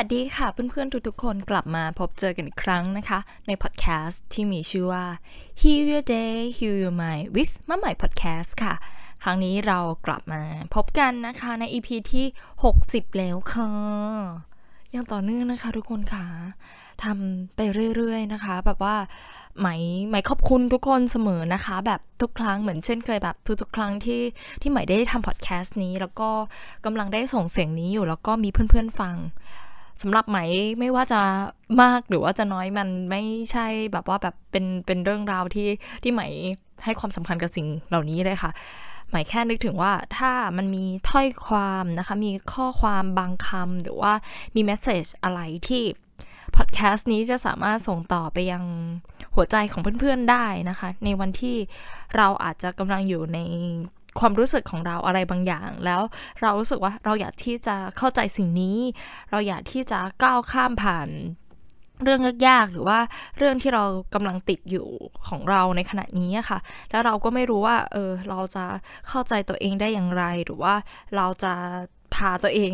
วัสดีค่ะเพื่อนๆทุกๆคนกลับมาพบเจอกันอีกครั้งนะคะ ในพอดแคสต์ที่มีชื่อว่า Heal Your Day Heal Your Mind with มะใหม่ Podcast ค่ะ ครั้งนี้เรากลับมาพบกันนะคะใน EP ที่ 60 แล้วค่ะยังต่อเนื่องนะคะทุกคนค่ะทำไปเรื่อยๆนะคะ แบบว่าไหมไหมขอบคุณทุกคนเสมอนะคะ แบบทุกครั้งเหมือนเช่นเคยแบบทุกๆครั้งที่ที่ไหมได้ทำพอดแคสต์นี้ แล้วก็กำลังได้ส่งเสียงนี้อยู่แล้วก็มีเพื่อนๆฟัง สำหรับไหมไม่ว่าจะมากหรือว่าจะน้อยมันไม่ใช่แบบว่าแบบเป็นเป็นเรื่องราวที่ที่ไหมให้ความสำคัญกับสิ่งเหล่านี้เลยค่ะหมายแค่นึกถึงว่าถ้ามันมีถ้อยความนะคะ มีข้อความบางคำหรือว่ามีเมสเซจอะไรที่พอดแคสต์นี้จะสามารถส่งต่อไปยังหัวใจของเพื่อนๆได้นะคะ ในวันที่เราอาจจะกำลังอยู่ใน ความรู้สึกของเราอะไรบางอย่าง แล้วเรารู้สึกว่าเราอยากที่จะเข้าใจสิ่งนี้ เราอยากที่จะก้าวข้ามผ่านเรื่องยากๆหรือว่าเรื่องที่เรากำลังติดอยู่ของเราในขณะนี้ค่ะ แล้วเราก็ไม่รู้ว่า เออ เราจะเข้าใจตัวเองได้อย่างไร หรือว่าเราจะพาตัวเอง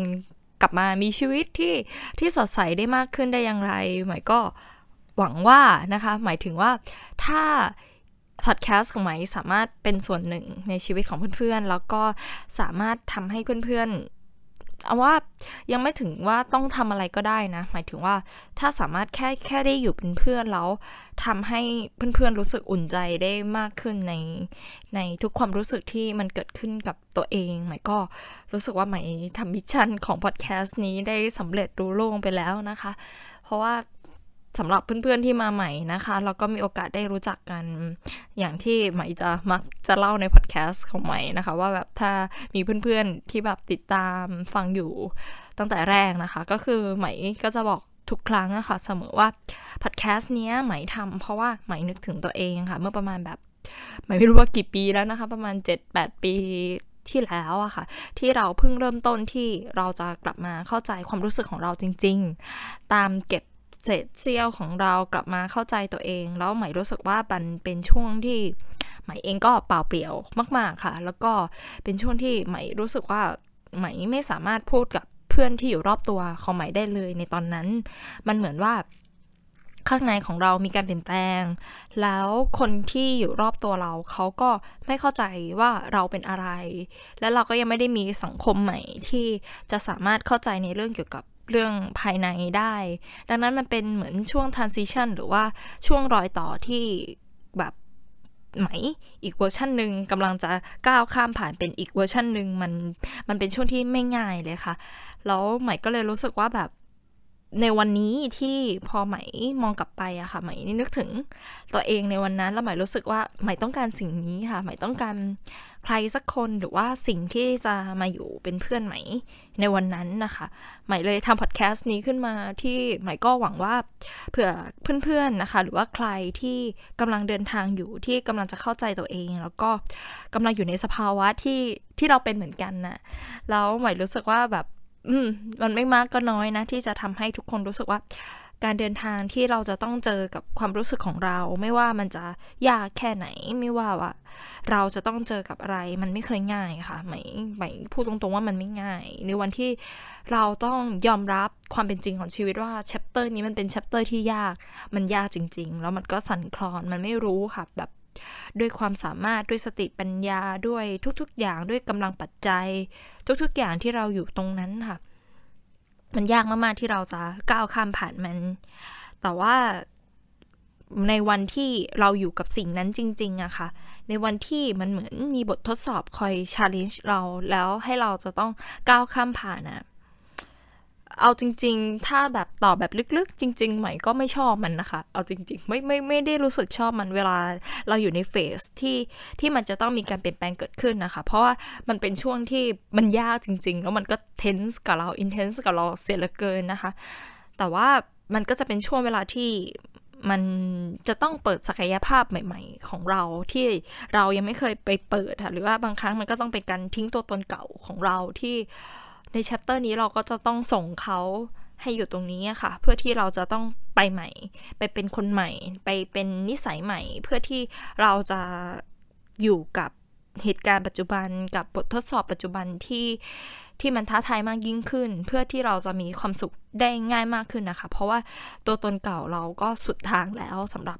กลับมามีชีวิตที่ที่สดใสได้มากขึ้นได้อย่างไร หมายก็หวังว่านะคะ หมายถึงว่าถ้า พอดแคสต์ของไหมสามารถเป็นส่วนหนึ่งในชีวิตของเพื่อนๆ แล้วก็สามารถทำให้เพื่อนๆเอาว่ายังไม่ถึงว่าต้องทำอะไรก็ได้นะ หมายถึงว่าถ้าสามารถแค่แค่ได้อยู่เป็นเพื่อนแล้วทำให้เพื่อนๆรู้สึกอุ่นใจได้มากขึ้นในในทุกความรู้สึกที่มันเกิดขึ้นกับตัวเองไหมก็รู้สึกว่าไหมทำ mission ของพอดแคสต์นี้ได้สำเร็จลุล่วงไปแล้วนะคะ เพราะว่า สำหรับเพื่อนๆที่มาใหม่นะคะแล้วก็มีโอกาสได้รู้จักกันอย่างที่ใหม่จะมักจะเล่าในพอดแคสต์ของใหม่นะคะ ว่าแบบถ้ามีเพื่อนๆที่แบบติดตามฟังอยู่ตั้งแต่แรกนะคะ ก็คือใหม่ก็จะบอกทุกครั้งนะคะเสมอว่าพอดแคสต์เนี้ยใหม่ทำเพราะว่าใหม่นึกถึงตัวเองค่ะ เมื่อประมาณแบบใหม่ไม่รู้ว่ากี่ปีแล้วนะคะ ประมาณ 7-8 ปีที่แล้วอะค่ะ ที่เราเพิ่งเริ่มต้นที่เราจะกลับมาเข้าใจความรู้สึกของเราจริง ๆ ตามเก็บ เศษเสี้ยวของเรากลับมาเข้าใจตัวเอง แล้วใหม่รู้สึกว่ามันเป็นช่วงที่ใหม่เองก็เปล่าเปลี่ยวมาก ๆค่ะ แล้วก็เป็นช่วงที่ใหม่รู้สึกว่าใหม่ไม่สามารถพูดกับเพื่อนที่อยู่รอบตัวของใหม่ได้เลยในตอนนั้น มันเหมือนว่าข้างในของเรามีการเปลี่ยนแปลง แล้วคนที่อยู่รอบตัวเราเขาก็ไม่เข้าใจว่าเราเป็นอะไร และเราก็ยังไม่ได้มีสังคมใหม่ที่จะสามารถเข้าใจในเรื่องเกี่ยวกับ เรื่องภายในได้ ดังนั้นมันเป็นเหมือนช่วง transition หรือว่าช่วงรอยต่อที่แบบไหมอีกเวอร์ชันหนึ่งกำลังจะก้าวข้ามผ่านเป็นอีกเวอร์ชันหนึ่งมันมันเป็นช่วงที่ไม่ง่ายเลยค่ะ แล้วไหมก็เลยรู้สึกว่าแบบในวันนี้ที่พอไหมมองกลับไปอะค่ะไหมนี่นึกถึงตัวเองในวันนั้นแล้วไหมรู้สึกว่าไหมต้องการสิ่งนี้ค่ะไหมต้องการ ใครสักคนหรือว่าสิ่งที่จะมาอยู่เป็นเพื่อนไหมในวันนั้นนะคะไหมเลยทำพอดแคสต์นี้ขึ้นมาที่ไหมก็หวังว่าเผื่อเพื่อนๆนะคะ หรือว่าใครที่กำลังเดินทางอยู่ที่กำลังจะเข้าใจตัวเอง แล้วก็กำลังอยู่ในสภาวะที่ที่เราเป็นเหมือนกันนะ่ะแล้วไหมรู้สึกว่าแบบ อืมมันไม่มากก็น้อยนะ ที่จะทำให้ทุกคนรู้สึกว่า การเดินทางที่เราจะต้องเจอกับความรู้สึกของเรา ไม่ว่ามันจะยากแค่ไหนไม่ว่าว่า เราจะต้องเจอกับอะไร มันไม่เคยง่ายค่ะไม่ไม่พูดตรงๆว่ามันไม่ง่าย ในวันที่เราต้องยอมรับความเป็นจริงของชีวิตว่า chapter นี้มันเป็น chapter ที่ยากมันยากจริง ๆ แล้วมันก็สั่นคลอนมันไม่รู้ค่ะแบบด้วยความสามารถด้วยสติปัญญาด้วยทุกๆ อย่างด้วยกำลังปัจจัย ทุกๆ อย่างที่เราอยู่ตรงนั้นค่ะ มันยากมากๆที่เราจะก้าวข้ามผ่านมัน แต่ว่าในวันที่เราอยู่กับสิ่งนั้นจริงๆอะค่ะ ในวันที่มันเหมือนมีบททดสอบคอยชาเลนจ์เราแล้วให้เราจะต้องก้าวข้ามผ่านอะ เอาจริง ๆ ถ้าแบบตอบแบบลึกๆ จริง ๆ ใหม่ก็ไม่ชอบมันนะคะ เอาจริง ๆ ไม่ไม่ไม่ได้รู้สึกชอบมันเวลาเราอยู่ในเฟสที่ที่มันจะต้องมีการเปลี่ยนแปลงเกิดขึ้นนะคะ เพราะว่ามันเป็นช่วงที่มันยากจริง ๆ แล้วมันก็เทนส์กับเราอินเทนส์กับเราเสียเหลือเกินนะคะ แต่ว่ามันก็จะเป็นช่วงเวลาที่มันจะต้องเปิดศักยภาพใหม่ ๆ ของเราที่เรายังไม่เคยไปเปิดค่ะหรือว่าบางครั้งมันก็ต้องเป็นการทิ้งตัวตนเก่าของเราที่ ในแชปเตอร์นี้เราก็จะต้องส่งเขาให้อยู่ตรงนี้ค่ะ เพื่อที่เราจะต้องไปใหม่ ไปเป็นคนใหม่ ไปเป็นนิสัยใหม่ เพื่อที่เราจะอยู่กับเหตุการณ์ปัจจุบันกับบททดสอบปัจจุบันที่ที่มันท้าทายมากยิ่งขึ้น เพื่อที่เราจะมีความสุขได้ง่ายมากขึ้นนะคะ เพราะว่าตัวตนเก่าเราก็สุดทางแล้วสำหรับ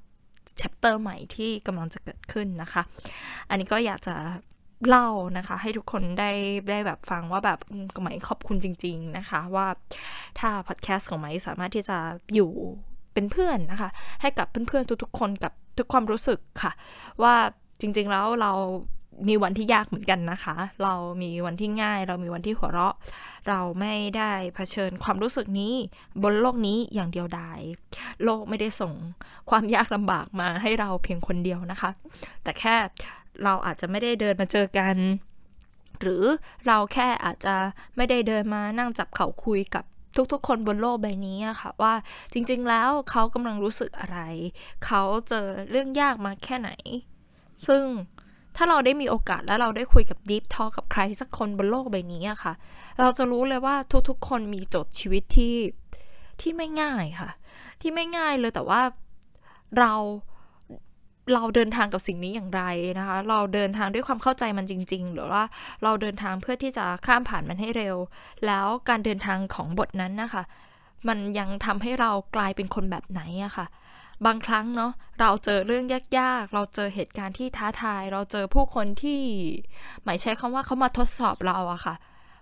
แชปเตอร์ใหม่ที่กำลังจะเกิดขึ้นนะคะ อันนี้ก็อยากจะ เล่านะคะ ให้ทุกคนได้ได้แบบฟังว่าแบบก็หมายขอบคุณจริง ๆนะคะ ว่าถ้าพอดแคสต์ของไมสามารถที่จะอยู่เป็นเพื่อนนะคะ ให้กับเพื่อนๆทุกๆคนกับทุกความรู้สึกค่ะ ว่าจริงๆแล้วเรามีวันที่ยากเหมือนกันนะคะ เรามีวันที่ง่าย เรามีวันที่หัวเราะ เราไม่ได้เผชิญความรู้สึกนี้ บนโลกนี้อย่างเดียวดาย โลกไม่ได้ส่งความยากลำบากมาให้เราเพียงคนเดียวนะคะ แต่แค่ เราอาจจะไม่ได้เดินมาเจอกัน หรือเราแค่อาจจะไม่ได้เดินมานั่งจับเข่าคุยกับทุกๆ คนบนโลกใบนี้อะค่ะว่าจริงๆแล้วเขากำลังรู้สึกอะไร เขาเจอเรื่องยากมาแค่ไหน ซึ่งถ้าเราได้มีโอกาสแล้วเราได้คุยกับดีฟทอกับใครสักคนบนโลกใบนี้อะค่ะ เราจะรู้เลยว่าทุกๆ คนมีโจทย์ชีวิตที่ที่ไม่ง่ายค่ะ ที่ไม่ง่ายเลยแต่ว่าเรา เราเดินทางกับสิ่งนี้อย่างไรนะคะ เราเดินทางด้วยความเข้าใจมันจริง ๆ หรือว่าเราเดินทางเพื่อที่จะข้ามผ่านมันให้เร็ว แล้วการเดินทางของบทนั้นนะคะ มันยังทำให้เรากลายเป็นคนแบบไหนอะคะ่ะ บางครั้งเนาะเราเจอเรื่องยากๆ เราเจอเหตุการณ์ที่ท้าทาย เราเจอผู้คนที่ หมายใช้คำว่าเขามาทดสอบเราอะค่ะ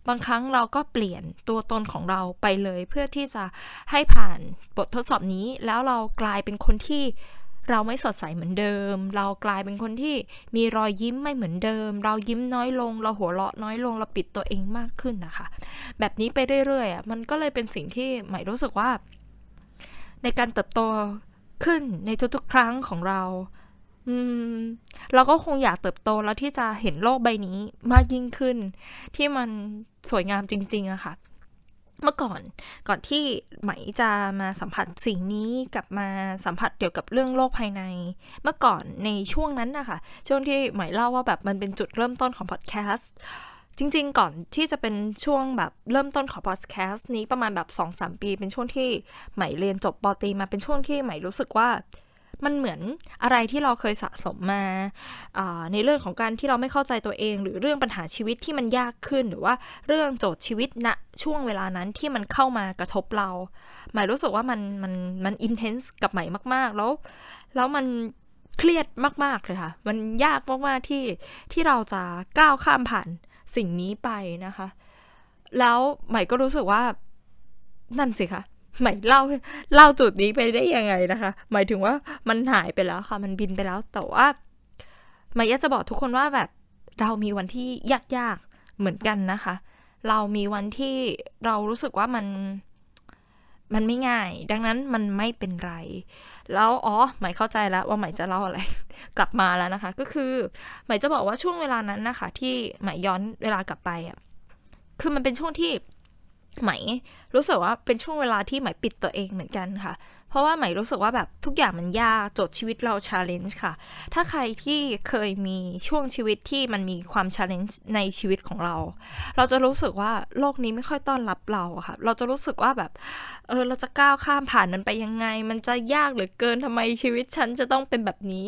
บางครั้งเราก็เปลี่ยนตัวตนของเราไปเลย เพื่อที่จะให้ผ่านบททดสอบนี้ แล้วเรากลายเป็นคนที่ เราไม่สดใสเหมือนเดิม เรากลายเป็นคนที่มีรอยยิ้มไม่เหมือนเดิม เรายิ้มน้อยลง เราหัวเราะน้อยลง เราปิดตัวเองมากขึ้นนะคะ แบบนี้ไปเรื่อยๆอะมันก็เลยเป็นสิ่งที่ใหม่รู้สึกว่า ในการเติบโตขึ้นในทุกๆ ครั้งของเราอืมเราก็คงอยากเติบโตแล้วที่จะเห็นโลกใบนี้มากยิ่งขึ้น ที่มันสวยงามจริงๆอะค่ะ เมื่อก่อนก่อนที่ไหมจะมาสัมผัสสิ่งนี้กับมาสัมผัสเกี่ยวกับเรื่องโลกภายใน เมื่อก่อนในช่วงนั้นนะคะช่วงที่ไหมเล่าว่าแบบมันเป็นจุดเริ่มต้นของพอดแคสต์จริง ๆ ก่อนที่จะเป็นช่วงแบบเริ่มต้นของพอดแคสต์นี้ประมาณแบบ 2-3 ปี เป็นช่วงที่ไหมเรียนจบปตีมาเป็นช่วงที่ไหมรู้สึกว่า มันเหมือนอะไรที่เราเคยสะสมมาในเรื่องของการที่เราไม่เข้าใจตัวเอง หรือเรื่องปัญหาชีวิตที่มันยากขึ้น หรือว่าเรื่องโจทย์ชีวิตณช่วงเวลานั้นที่มันเข้ามากระทบเรา หมายรู้สึกว่ามันมันมันอินเทนส์กับใหม่มาก ๆ แล้ว แล้วมันเครียดมาก ๆ เลยค่ะ มันยากมาก ๆ ที่ที่เราจะก้าวข้ามผ่านสิ่งนี้ไปนะคะ แล้วใหม่ก็รู้สึกว่านั่นสิคะ หมายเล่าเล่าจุดนี้ไปได้ยังไงนะคะ หมายถึงว่ามันหายไปแล้วค่ะ มันบินไปแล้ว แต่ว่าหมายจะบอกทุกคนว่าแบบเรามีวันที่ยากๆเหมือนกันนะคะ เรามีวันที่เรารู้สึกว่ามันมันไม่ง่าย ดังนั้นมันไม่เป็นไร แล้วอ๋อหมายเข้าใจแล้วว่าหมายจะเล่าอะไร กลับมาแล้วนะคะ ก็คือ หมายจะบอกว่าช่วงเวลานั้นนะคะ ที่หมายย้อนเวลากลับไปอะคือมันเป็นช่วงที่ ไหมรู้สึกว่าเป็นช่วงเวลาที่ไหมปิดตัวเองเหมือนกันค่ะ เพราะว่าไหมรู้สึกว่าแบบทุกอย่างมันยากโจทย์ชีวิตเราชาเลนจ์ค่ะ ถ้าใครที่เคยมีช่วงชีวิตที่มันมีความชาเลนจ์ในชีวิตของเรา เราจะรู้สึกว่าโลกนี้ไม่ค่อยต้อนรับเราค่ะ เราจะรู้สึกว่าแบบ เออเราจะก้าวข้ามผ่านมันไปยังไง มันจะยากเหลือเกินทำไมชีวิตฉันจะต้องเป็นแบบนี้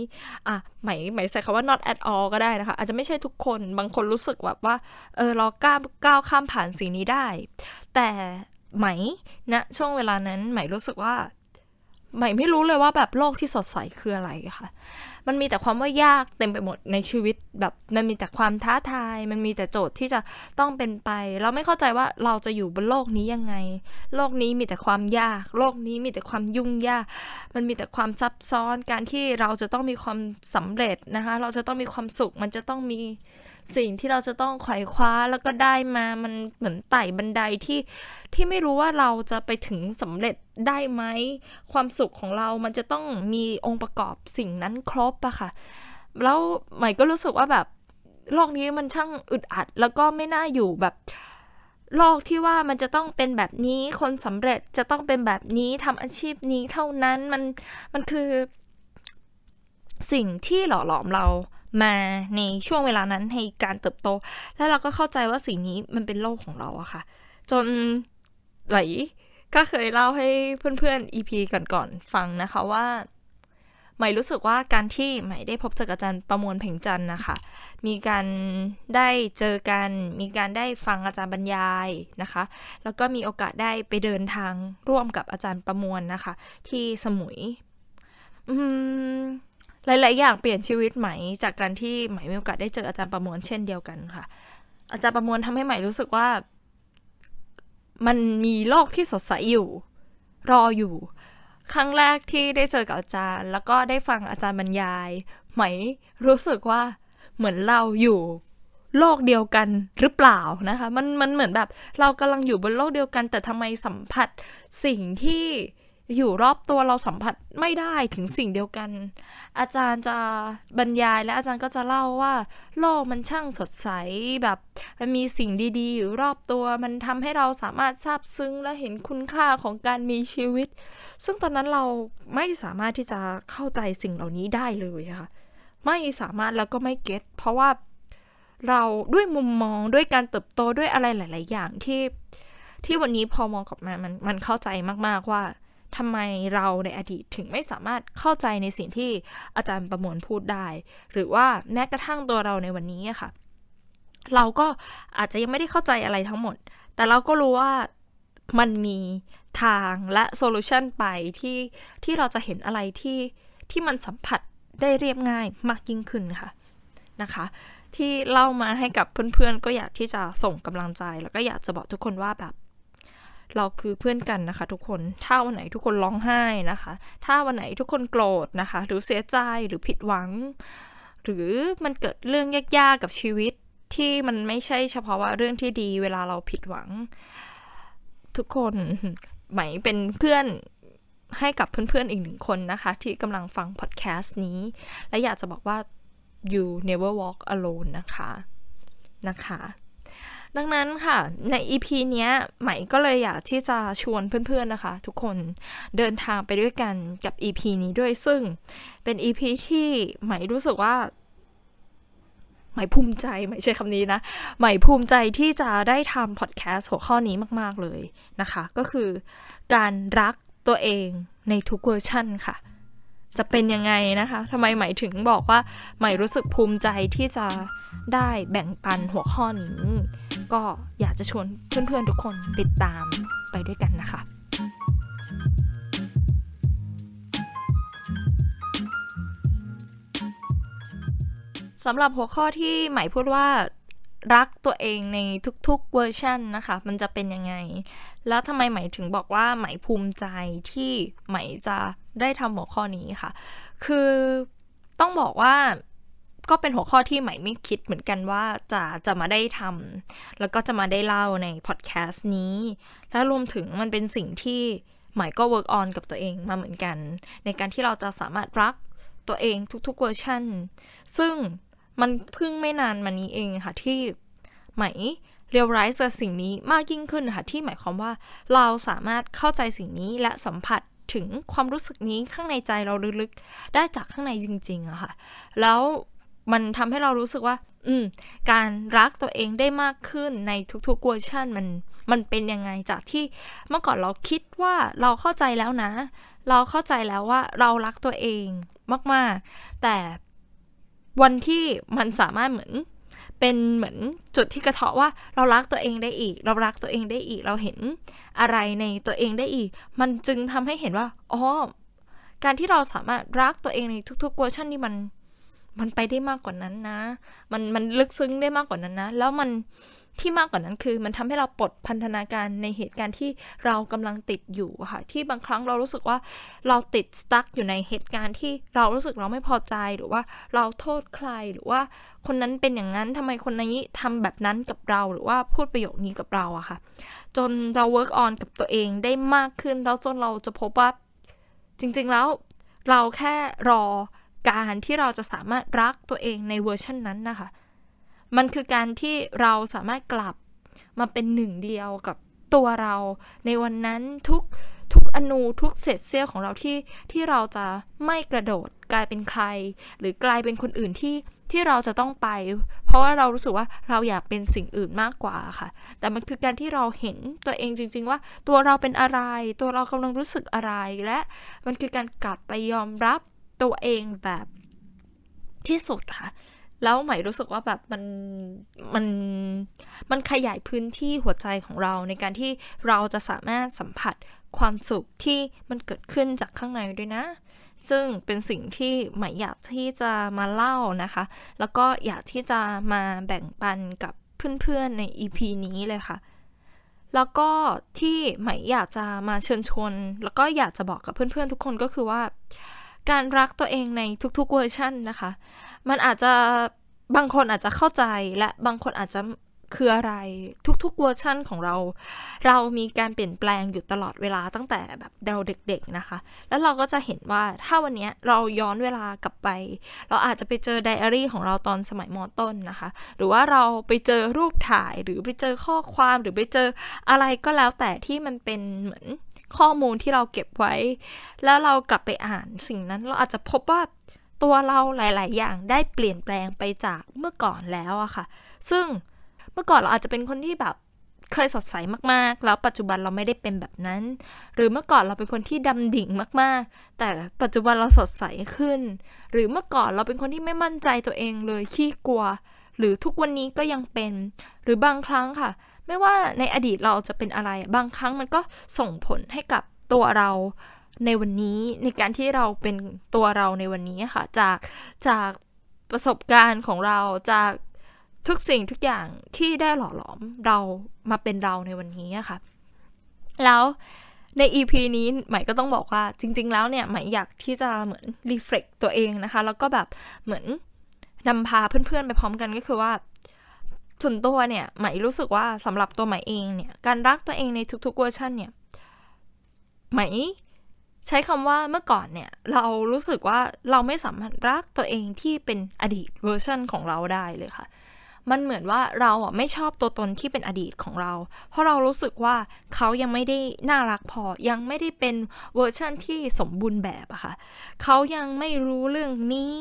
อะไหมไหมใส่คำว่า not at all ก็ได้นะคะ อาจจะไม่ใช่ทุกคนบางคนรู้สึกแบบว่าเออเราก้าวก้าวข้ามผ่านสิ่งนี้ได้ แต่ไหมณนะช่วงเวลานั้นไหมรู้สึกว่า ไหมไม่รู้เลยว่าแบบโลกที่สดใสคืออะไรค่ะ มันมีแต่ความว่ายากเต็มไปหมดในชีวิตแบบมันมีแต่ความท้าทาย มันมีแต่โจทย์ที่จะต้องเป็นไป เราไม่เข้าใจว่าเราจะอยู่บนโลกนี้ยังไง โลกนี้มีแต่ความยาก โลกนี้มีแต่ความยุ่งยาก มันมีแต่ความซับซ้อนการที่เราจะต้องมีความสำเร็จนะคะ เราจะต้องมีความสุข มันจะต้องมี สิ่งที่เราจะต้องไขว่คว้าแล้วก็ได้มามันเหมือนไต่บันไดที่ที่ไม่รู้ว่าเราจะไปถึงสำเร็จได้ไหมความสุขของเรามันจะต้องมีองค์ประกอบสิ่งนั้นครบอะค่ะ แล้วใหม่ก็รู้สึกว่าแบบโลกนี้มันช่างอึดอัด แล้วก็ไม่น่าอยู่แบบโลกที่ว่ามันจะต้องเป็นแบบนี้คนสำเร็จจะต้องเป็นแบบนี้ทำอาชีพนี้เท่านั้นมันมันคือสิ่งที่หล่อหลอมเรา มาในช่วงเวลานั้นในการเติบโต แล้วเราก็เข้าใจว่าสิ่งนี้มันเป็นโลกของเราอะค่ะ จนไหลก็เคยเล่าให้เพื่อนๆ EP ก่อนๆฟังนะคะว่าใหม่รู้สึกว่าการที่ใหม่ได้พบเจออาจารย์ประมวลเพ่งจันนะคะ มีการได้เจอกัน มีการได้ฟังอาจารย์บรรยายนะคะ แล้วก็มีโอกาสได้ไปเดินทางร่วมกับอาจารย์ประมวลนะคะ ที่สมุยอืม หลาย ๆ อย่างเปลี่ยนชีวิตใหม่ จากการที่ใหม่มีโอกาสได้เจออาจารย์ประมวลเช่นเดียวกันค่ะ อาจารย์ประมวลทำให้ใหม่รู้สึกว่า มันมีโลกที่สดใสอยู่ รออยู่ ครั้งแรกที่ได้เจอกับอาจารย์ แล้วก็ได้ฟังอาจารย์บรรยายไหมรู้สึกว่าเหมือนเราอยู่โลกเดียวกันหรือเปล่านะคะ มันมันเหมือนแบบ เรากำลังอยู่บนโลกเดียวกัน แต่ทำไมสัมผัสสิ่งที่ อยู่รอบตัวเราสัมผัสไม่ได้ถึงสิ่งเดียวกัน อาจารย์จะบรรยายและอาจารย์ก็จะเล่าว่า โลกมันช่างสดใสแบบ มันมีสิ่งดีๆ อยู่รอบตัว มันทำให้เราสามารถซาบซึ้งและเห็นคุณค่าของการมีชีวิต ซึ่งตอนนั้นเราไม่สามารถที่จะเข้าใจสิ่งเหล่านี้ได้เลยค่ะไม่สามารถแล้วก็ไม่เก็ตเพราะว่าเราด้วยมุมมองด้วยการเติบโตด้วยอะไรหลาย ๆ อย่างที่ที่วันนี้พอมองกลับมามันมันเข้าใจมาก ๆ ว่า ทำไมเราในอดีตถึงไม่สามารถเข้าใจในสิ่งที่อาจารย์ประมวลพูดได้ หรือว่าแม้กระทั่งตัวเราในวันนี้ค่ะ เราก็อาจจะยังไม่ได้เข้าใจอะไรทั้งหมด แต่เราก็รู้ว่ามันมีทางและโซลูชันไปที่ที่เราจะเห็นอะไรที่ที่มันสัมผัสได้เรียบง่ายมากยิ่งขึ้นค่ะนะคะ ที่เล่ามาให้กับเพื่อนๆ ก็อยากที่จะส่งกำลังใจ แล้วก็อยากจะบอกทุกคนว่าแบบ เราคือเพื่อนกันนะคะ ทุกคน ถ้าวันไหนทุกคนร้องไห้นะคะ ถ้าวันไหนทุกคนโกรธนะคะ หรือเสียใจหรือผิดหวัง หรือมันเกิดเรื่องยากๆกับชีวิตที่มันไม่ใช่เฉพาะว่าเรื่องที่ดีเวลาเราผิดหวัง ทุกคนไหมเป็นเพื่อนให้กับเพื่อนๆอีกหนึ่งคนนะคะ ที่กำลังฟังพอดแคสต์นี้ และอยากจะบอกว่า you never walk alone นะคะนะคะ ดังนั้นค่ะใน EP เนี้ยใหม่ก็เลยอยากที่จะชวนเพื่อนๆนะคะ ทุกคนเดินทางไปด้วยกันกับ EP นี้ด้วยซึ่งเป็น EP ที่ใหม่รู้สึกว่าใหม่ภูมิใจไม่ใช่คำนี้นะใหม่ภูมิใจที่จะได้ทำพอดแคสต์หัวข้อนี้มาก ๆ เลยนะคะ ก็คือการรักตัวเองในทุกเวอร์ชั่นค่ะ จะเป็นยังไงนะคะทำไมหมายถึงบอกว่าหมายรู้สึกภูมิใจที่จะได้แบ่งปันหัวข้อนี้ ก็อยากจะชวนเพื่อนๆทุกคนติดตามไปด้วยกันนะคะสำหรับหัวข้อที่หมายพูดว่ารักตัวเองในทุกๆเวอร์ชันนะคะ มันจะเป็นยังไง แล้วทำไมหมายถึงบอกว่าหมายภูมิใจที่หมายจะ ได้ทำหัวข้อนี้ค่ะ คือต้องบอกว่าก็เป็นหัวข้อที่ไหมไม่คิดเหมือนกันว่าจะจะมาได้ทำแล้วก็จะมาได้เล่าในพอดแคสต์นี้ และรวมถึงมันเป็นสิ่งที่ไหมก็ work on กับตัวเองมาเหมือนกัน ในการที่เราจะสามารถรักตัวเองทุกๆเวอร์ชันซึ่งมันเพิ่งไม่นานมานี้เองค่ะที่ไหม่เรียลไรซ์สิ่งนี้มากยิ่งขึ้นค่ะที่หมายความว่าเราสามารถเข้าใจสิ่งนี้และสัมผัส ถึงความรู้สึกนี้ข้างในใจเราลึกๆ ได้จากข้างในจริงๆอะค่ะ แล้วมันทำให้เรารู้สึกว่า อืม การรักตัวเองได้มากขึ้นในทุกๆเวอร์ชันมัน มันเป็นยังไงจากที่เมื่อก่อนเราคิดว่าเราเข้าใจแล้วนะ เราเข้าใจแล้วว่าเรารักตัวเองมาก ๆ แต่วันที่มันสามารถเหมือน เป็นเหมือนจุดที่กระเทาะว่าเรารักตัวเองได้อีก เรารักตัวเองได้อีก เราเห็นอะไรในตัวเองได้อีก มันจึงทำให้เห็นว่าอ๋อการที่เราสามารถรักตัวเองในทุกๆเวอร์ชันนี่มันมันไปได้มากกว่านั้นนะ มันมันลึกซึ้งได้มากกว่านั้นนะ แล้วมัน ที่มากกว่านั้นคือมันทำให้เราปลดพันธนาการในเหตุการณ์ที่เรากำลังติดอยู่ค่ะ ที่บางครั้งเรารู้สึกว่าเราติด stuck อยู่ในเหตุการณ์ที่เรารู้สึกเราไม่พอใจหรือว่าเราโทษใครหรือว่าคนนั้นเป็นอย่างนั้นทำไมคนนี้ทำแบบนั้นกับเราหรือว่าพูดประโยคนี้กับเราอะค่ะ จนเรา work on กับตัวเองได้มากขึ้น แล้วจนเราจะพบว่าจริงๆแล้วเราแค่รอการที่เราจะสามารถรักตัวเองในเวอร์ชันนั้นนะคะ มันคือการที่เราสามารถกลับมาเป็นหนึ่งเดียวกับตัวเราในวันนั้นทุกทุกอนูทุกเศษเสี้ยวของเราที่ที่เราจะไม่กระโดดกลายเป็นใคร หรือกลายเป็นคนอื่นที่ที่เราจะต้องไป เพราะว่าเรารู้สึกว่าเราอยากเป็นสิ่งอื่นมากกว่าค่ะ แต่มันคือการที่เราเห็นตัวเองจริง ๆ ว่าตัวเราเป็นอะไร ตัวเรากำลังรู้สึกอะไรและมันคือการกลับไปยอมรับตัวเองแบบที่สุดค่ะ แล้วใหม่รู้สึกว่าแบบมันมันมันขยายพื้นที่หัวใจของเราในการที่เราจะสามารถสัมผัสความสุขที่มันเกิดขึ้นจากข้างในด้วยนะ ซึ่งเป็นสิ่งที่ใหม่อยากที่จะมาเล่านะคะ แล้วก็อยากที่จะมาแบ่งปันกับเพื่อนๆใน EP นี้เลยค่ะแล้วก็ที่ใหม่อยากจะมาเชิญชวน แล้วก็อยากจะบอกกับเพื่อนๆทุกคนก็คือว่า การรักตัวเองในทุกๆเวอร์ชันนะคะ มันอาจจะบางคนอาจจะเข้าใจและบางคนอาจจะคืออะไรทุกๆเวอร์ชันของเรา เรามีการเปลี่ยนแปลงอยู่ตลอดเวลาตั้งแต่แบบเราเด็กๆนะคะ แล้วเราก็จะเห็นว่าถ้าวันนี้เราย้อนเวลากลับไป เราอาจจะไปเจอไดอารี่ของเราตอนสมัยมต้นนะคะ หรือว่าเราไปเจอรูปถ่ายหรือไปเจอข้อความหรือไปเจออะไรก็แล้วแต่ที่มันเป็นเหมือนข้อมูลที่เราเก็บไว้ แล้วเรากลับไปอ่านสิ่งนั้นเราอาจจะพบว่า ตัวเราหลาย ๆ อย่างได้เปลี่ยนแปลงไปจากเมื่อก่อนแล้วอะค่ะ ซึ่งเมื่อก่อนเราอาจจะเป็นคนที่แบบเคยสดใสมาก ๆ แล้วปัจจุบันเราไม่ได้เป็นแบบนั้น หรือเมื่อก่อนเราเป็นคนที่ดำดิ่งมาก ๆ แต่ปัจจุบันเราสดใสขึ้น หรือเมื่อก่อนเราเป็นคนที่ไม่มั่นใจตัวเองเลยขี้กลัว หรือทุกวันนี้ก็ยังเป็น หรือบางครั้งค่ะ ไม่ว่าในอดีตเราจะเป็นอะไร บางครั้งมันก็ส่งผลให้กับตัวเรา ในวันนี้ในการที่เราเป็นตัวเราในวันนี้ค่ะ จากจากประสบการณ์ของเราจากทุกสิ่งทุกอย่างที่ได้หล่อหลอมเรามาเป็นเราในวันนี้ค่ะ แล้วใน EP นี้ใหม่ก็ต้องบอกว่าจริง ๆ แล้วเนี่ยใหม่อยากที่จะเหมือนรีเฟล็กตัวเองนะคะ แล้วก็แบบเหมือนนำพาเพื่อนๆ ไปพร้อมกันก็คือว่าส่วนตัวเนี่ยใหม่รู้สึกว่าสำหรับตัวใหม่เองเนี่ย การรักตัวเองในทุกๆเวอร์ชันเนี่ยใหม่ ใช้คำว่าเมื่อก่อนเนี่ย เรารู้สึกว่าเราไม่สามารถรักตัวเองที่เป็นอดีตเวอร์ชันของเราได้เลยค่ะ มันเหมือนว่าเราอะไม่ชอบตัวตนที่เป็นอดีตของเรา เพราะเรารู้สึกว่าเขายังไม่ได้น่ารักพอ ยังไม่ได้เป็นเวอร์ชันที่สมบูรณ์แบบอะค่ะ เขายังไม่รู้เรื่องนี้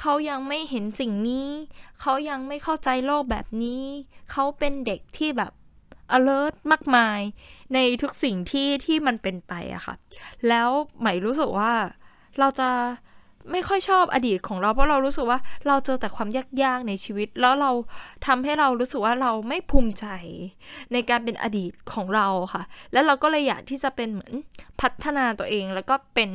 เขายังไม่เห็นสิ่งนี้ เขายังไม่เข้าใจโลกแบบนี้ เขาเป็นเด็กที่แบบ alert มากมาย ในทุกสิ่งที่ที่มันเป็นไปอะค่ะ แล้วใหม่รู้สึกว่าเราจะ ไม่ค่อยชอบอดีตของเราเพราะเรารู้สึกว่าเราเจอแต่ความยากๆในชีวิต แล้วเราทำให้เรารู้สึกว่าเราไม่ภูมิใจในการเป็นอดีตของเราค่ะ แล้วเราก็เลยอยากที่จะเป็นเหมือนพัฒนาตัวเอง แล้วก็เป็น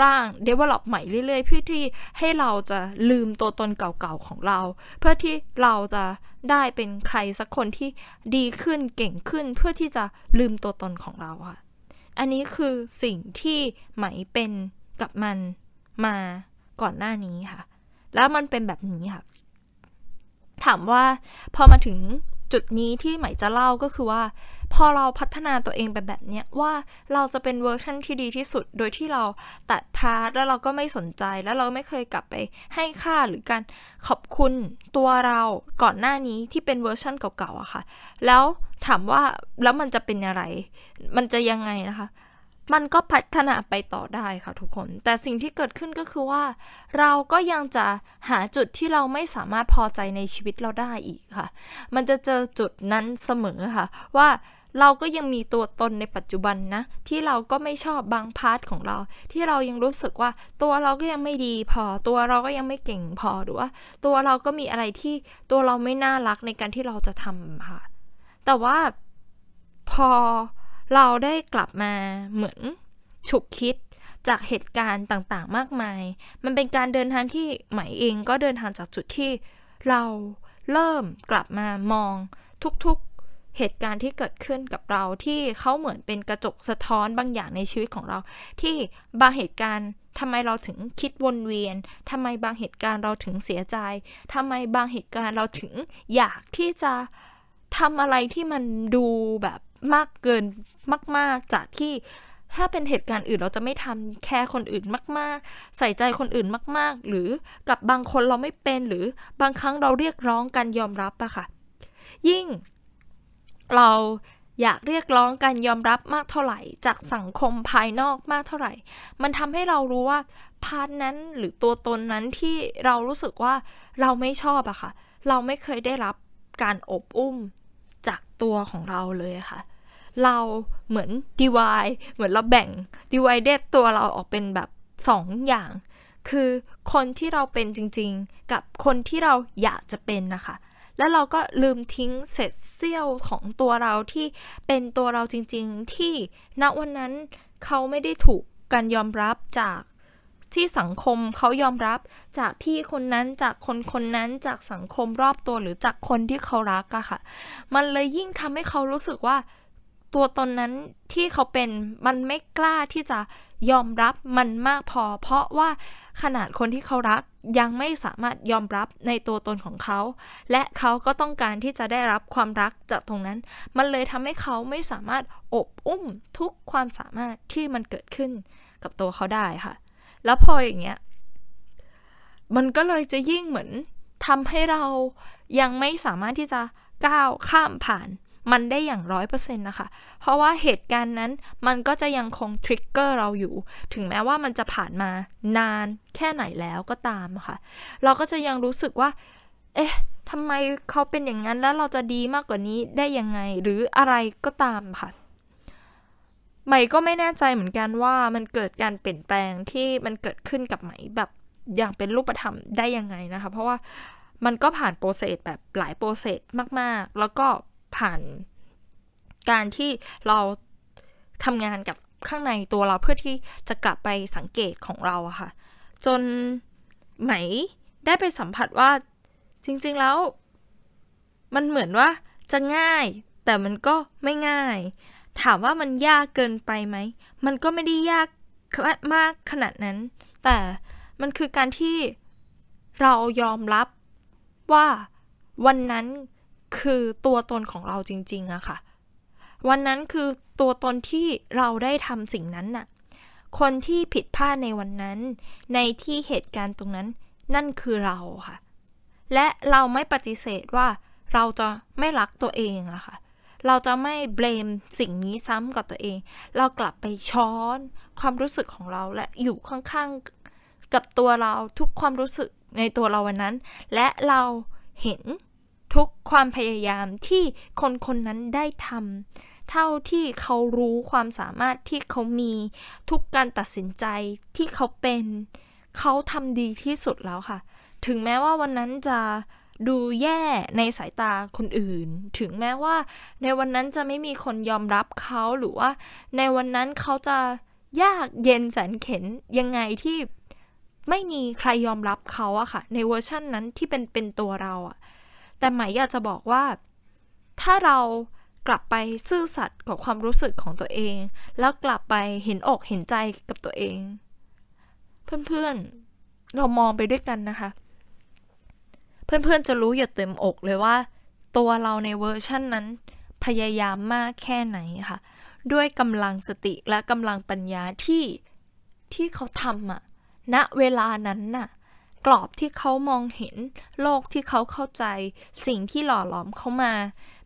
ร่าง develop ใหม่เรื่อยๆเพื่อที่ให้เราจะลืมตัวตนเก่าๆของเรา เพื่อที่เราจะได้เป็นใครสักคนที่ดีขึ้นเก่งขึ้น เพื่อที่จะลืมตัวตนของเราค่ะ อันนี้คือสิ่งที่ไหมเป็นกับมัน มาก่อนหน้านี้ค่ะ แล้วมันเป็นแบบนี้ค่ะ ถามว่าพอมาถึงจุดนี้ที่ไหมจะเล่าก็คือว่า พอเราพัฒนาตัวเองไปแบบนี้ว่าเราจะเป็นเวอร์ชันที่ดีที่สุด โดยที่เราตัด part แล้วเราก็ไม่สนใจแล้วเราไม่เคยกลับไปให้ค่าหรือการขอบคุณตัวเราก่อนหน้านี้ที่เป็นเวอร์ชันเก่าๆอะค่ะ แล้วถามว่าแล้วมันจะเป็นอะไร มันจะยังไงนะคะ มันก็พัฒนาไปต่อได้ค่ะทุกคน แต่สิ่งที่เกิดขึ้นก็คือว่า เราก็ยังจะหาจุดที่เราไม่สามารถพอใจในชีวิตเราได้อีกค่ะ มันจะเจอจุดนั้นเสมอค่ะ ว่าเราก็ยังมีตัวตนในปัจจุบันนะ ที่เราก็ไม่ชอบบางพาร์ทของเรา ที่เรายังรู้สึกว่าตัวเราก็ยังไม่ดีพอ ตัวเราก็ยังไม่เก่งพอหรือว่า ตัวเราก็มีอะไรที่ตัวเราไม่น่ารักในการที่เราจะทำค่ะ แต่ว่าพอ เราได้กลับมาเหมือนฉุกคิดจากเหตุการณ์ต่างๆ มากมาย มันเป็นการเดินทางที่ใหม่เองก็เดินทางจากจุดที่เราเริ่มกลับมามองทุกๆเหตุการณ์ที่เกิดขึ้นกับเราที่เขาเหมือนเป็นกระจกสะท้อนบางอย่างในชีวิตของเรา ที่บางเหตุการณ์ทำไมเราถึงคิดวนเวียนทำไมบางเหตุการณ์เราถึงเสียใจทำไมบางเหตุการณ์เราถึงอยากที่จะทำอะไรที่มันดูแบบ มากเกินมาก ๆ จากที่ถ้าเป็นเหตุการณ์อื่นเราจะไม่ทำแค่คนอื่นมาก ๆ ใส่ใจคนอื่นมาก ๆ หรือกับบางคนเราไม่เป็นหรือบางครั้งเราเรียกร้องการยอมรับอะค่ะ ยิ่งเราอยากเรียกร้องการยอมรับมากเท่าไหร่ จากสังคมภายนอกมากเท่าไหร่ มันทำให้เรารู้ว่าพาร์ทนั้นหรือตัวตนนั้นที่เรารู้สึกว่าเราไม่ชอบอะค่ะ เราไม่เคยได้รับการอบอุ้มจากตัวของเราเลยค่ะ เราเหมือน divide เหมือนเราแบ่ง divided ตัวเราออกเป็นแบบสองอย่าง คือคนที่เราเป็นจริงๆ กับคนที่เราอยากจะเป็นนะคะ แล้วเราก็ลืมทิ้งเศษเสี้ยวของตัวเราที่เป็นตัวเราจริงๆ ที่ณวันนั้นเขาไม่ได้ถูกการยอมรับจากที่สังคมเขายอมรับจากพี่คนนั้นจากคนคนนั้นจากสังคมรอบตัวหรือจากคนที่เขารักอะค่ะ มันเลยยิ่งทำให้เขารู้สึกว่า ตัวตนนั้นที่เขาเป็นมันไม่กล้าที่จะยอมรับมันมากพอ เพราะว่าขนาดคนที่เขารักยังไม่สามารถยอมรับในตัวตนของเขา และเขาก็ต้องการที่จะได้รับความรักจากตรงนั้น มันเลยทำให้เขาไม่สามารถอบอุ้มทุกความสามารถที่มันเกิดขึ้นกับตัวเขาได้ค่ะ แล้วพออย่างเงี้ยมันก็เลยจะยิ่งเหมือนทำให้เรายังไม่สามารถที่จะก้าวข้ามผ่าน มันได้อย่างร้อยเปอร์เซ็นต์นะคะ เพราะว่าเหตุการณ์นั้นมันก็จะยังคงทริกเกอร์เราอยู่ ถึงแม้ว่ามันจะผ่านมานานแค่ไหนแล้วก็ตามค่ะ เราก็จะยังรู้สึกว่า เอ๊ะทำไมเขาเป็นอย่างนั้นแล้วเราจะดีมากกว่านี้ได้ยังไงหรืออะไรก็ตามค่ะใหม่ก็ไม่แน่ใจเหมือนกันว่ามันเกิดการเปลี่ยนแปลงที่มันเกิดขึ้นกับใหมแบบอย่างเป็นรูปธรรมได้ยังไงนะคะ เพราะว่ามันก็ผ่านโปรเซสแบบหลายโปรเซสมาก ๆ แล้วก็ ผ่านการที่เราทำงานกับข้างในตัวเราเพื่อที่จะกลับไปสังเกตของเราค่ะ จนไหมได้ไปสัมผัสว่าจริงๆแล้ว มันเหมือนว่าจะง่าย แต่มันก็ไม่ง่าย ถามว่ามันยากเกินไปไหม มันก็ไม่ได้ยากมากขนาดนั้น แต่มันคือการที่เรายอมรับว่าวันนั้น คือตัวตนของเราจริงๆอะค่ะ วันนั้นคือตัวตนที่เราได้ทำสิ่งนั้นน่ะ คนที่ผิดพลาดในวันนั้น ในที่เหตุการณ์ตรงนั้น นั่นคือเราค่ะ และเราไม่ปฏิเสธว่าเราจะไม่รักตัวเองอะค่ะเราจะไม่เบลมสิ่งนี้ซ้ำกับตัวเอง เรากลับไปช้อนความรู้สึกของเราและอยู่ข้างๆกับตัวเราทุกความรู้สึกในตัวเราวันนั้น และเราเห็น ทุกความพยายามที่คนคนนั้นได้ทำเท่าที่เขารู้ความสามารถที่เขามี ทุกการตัดสินใจที่เขาเป็น เขาทำดีที่สุดแล้วค่ะ ถึงแม้ว่าวันนั้นจะดูแย่ในสายตาคนอื่น ถึงแม้ว่าในวันนั้นจะไม่มีคนยอมรับเขาหรือว่า ในวันนั้นเขาจะยากเย็นแสนเข็นยังไงที่ไม่มีใครยอมรับเขาอะค่ะ ในเวอร์ชั่นนั้นที่เป็นเป็นตัวเราอะ แต่หมายอยากจะบอกว่า ถ้าเรากลับไปซื่อสัตย์กับความรู้สึกของตัวเอง แล้วกลับไปเห็นอกเห็นใจกับตัวเอง เพื่อนๆ เรามองไปด้วยกันนะคะ เพื่อนๆจะรู้อยู่เต็มอกเลยว่า ตัวเราในเวอร์ชั่นนั้น พยายามมากแค่ไหนค่ะ ด้วยกำลังสติและกำลังปัญญาที่ที่เขาทำอะณเวลานั้นน่ะ กรอบที่เขามองเห็น โลกที่เขาเข้าใจ สิ่งที่หล่อหลอมเขามา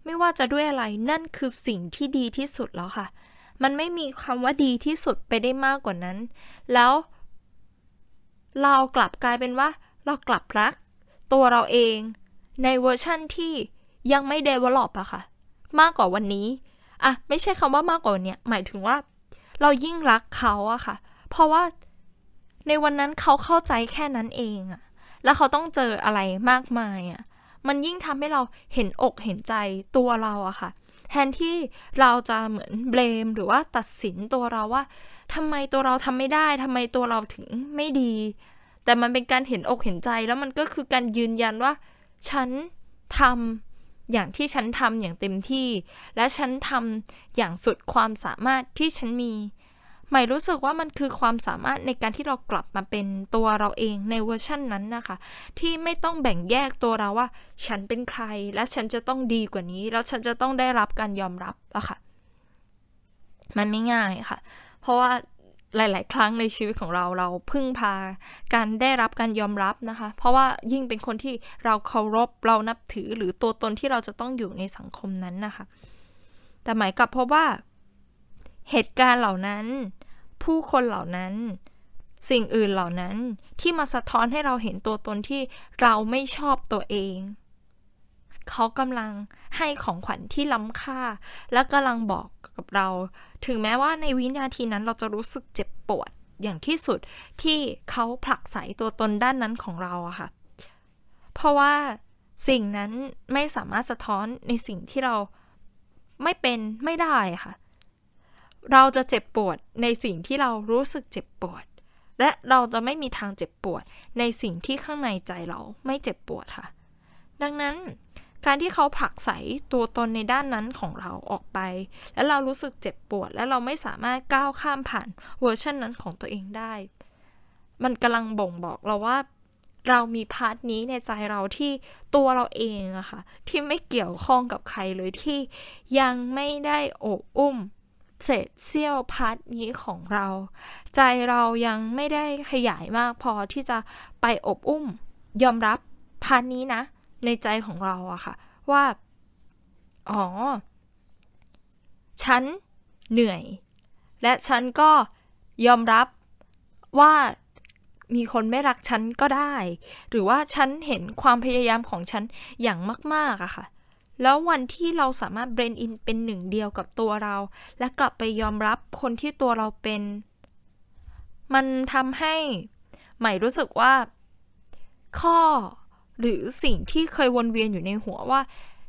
ไม่ว่าจะด้วยอะไรนั่นคือสิ่งที่ดีที่สุดแล้วค่ะ มันไม่มีคำว่าดีที่สุดไปได้มากกว่านั้น แล้ว เรากลับกลายเป็นว่า เรากลับรัก ตัวเราเอง ในเวอร์ชั่นที่ยังไม่เดเวลลอปอะค่ะ มากกว่าวันนี้อะไม่ใช่คำว่ามากกว่าวันนี้หมายถึงว่า เรายิ่งรักเขาอะค่ะ เพราะว่า ในวันนั้นเขาเข้าใจแค่นั้นเองอะแล้วเขาต้องเจออะไรมากมายอะมันยิ่งทำให้เราเห็นอกเห็นใจตัวเราอะค่ะ แทนที่เราจะเหมือนเบลมหรือว่าตัดสินตัวเราว่าทำไมตัวเราทำไม่ได้ทำไมตัวเราถึงไม่ดี แต่มันเป็นการเห็นอกเห็นใจแล้วมันก็คือการยืนยันว่า ฉันทำอย่างที่ฉันทำอย่างเต็มที่ และฉันทำอย่างสุดความสามารถที่ฉันมี ไหมรู้สึกว่ามันคือความสามารถในการที่เรากลับมาเป็นตัวเราเองในเวอร์ชั่นนั้นนะคะ ที่ไม่ต้องแบ่งแยกตัวเราว่า ฉันเป็นใครและฉันจะต้องดีกว่านี้ แล้วฉันจะต้องได้รับการยอมรับอะค่ะ มันไม่ง่ายค่ะ เพราะว่าหลาย ๆ ครั้งในชีวิตของเราเราพึ่งพาการได้รับการยอมรับนะคะ เพราะว่ายิ่งเป็นคนที่เราเคารพเรานับถือหรือตัวตนที่เราจะต้องอยู่ในสังคมนั้นนะคะ แต่หมายกลับพบว่า เหตุการณ์เหล่านั้น ผู้คนเหล่านั้น สิ่งอื่นเหล่านั้นที่มาสะท้อนให้เราเห็นตัวตนที่เราไม่ชอบตัวเอง เขากำลังให้ของขวัญที่ล้ำค่า และกำลังบอกกับเรา ถึงแม้ว่าในวินาทีนั้นเราจะรู้สึกเจ็บปวดอย่างที่สุดที่เขาผลักใสตัวตนด้านนั้นของเราอะค่ะ เพราะว่าสิ่งนั้นไม่สามารถสะท้อนในสิ่งที่เราไม่เป็นไม่ได้ค่ะ เราจะเจ็บปวดในสิ่งที่เรารู้สึกเจ็บปวด และเราจะไม่มีทางเจ็บปวดในสิ่งที่ข้างในใจเราไม่เจ็บปวดค่ะ ดังนั้นการที่เขาผลักใสตัวตนในด้านนั้นของเราออกไป แล้วเรารู้สึกเจ็บปวด และเราไม่สามารถก้าวข้ามผ่านเวอร์ชันนั้นของตัวเองได้ มันกำลังบ่งบอกเราว่าเรามี part นี้ในใจเราที่ตัวเราเองอะค่ะที่ไม่เกี่ยวข้องกับใครเลยที่ยังไม่ได้โอบอุ้ม เศษเสี้ยว part นี้ของเรา ใจเรายังไม่ได้ขยายมากพอที่จะไปโอบอุ้ม ยอมรับ part นี้นะ ในใจของเราอะค่ะ ว่า อ๋อ ฉันเหนื่อย และฉันก็ยอมรับว่ามีคนไม่รักฉันก็ได้ หรือว่าฉันเห็นความพยายามของฉันอย่างมาก ๆอะค่ะ แล้ววันที่เราสามารถเบรนอินเป็นหนึ่งเดียวกับตัวเรา และกลับไปยอมรับคนที่ตัวเราเป็น มันทำให้ใหม่รู้สึกว่า ข้อหรือสิ่งที่เคยวนเวียนอยู่ในหัวว่า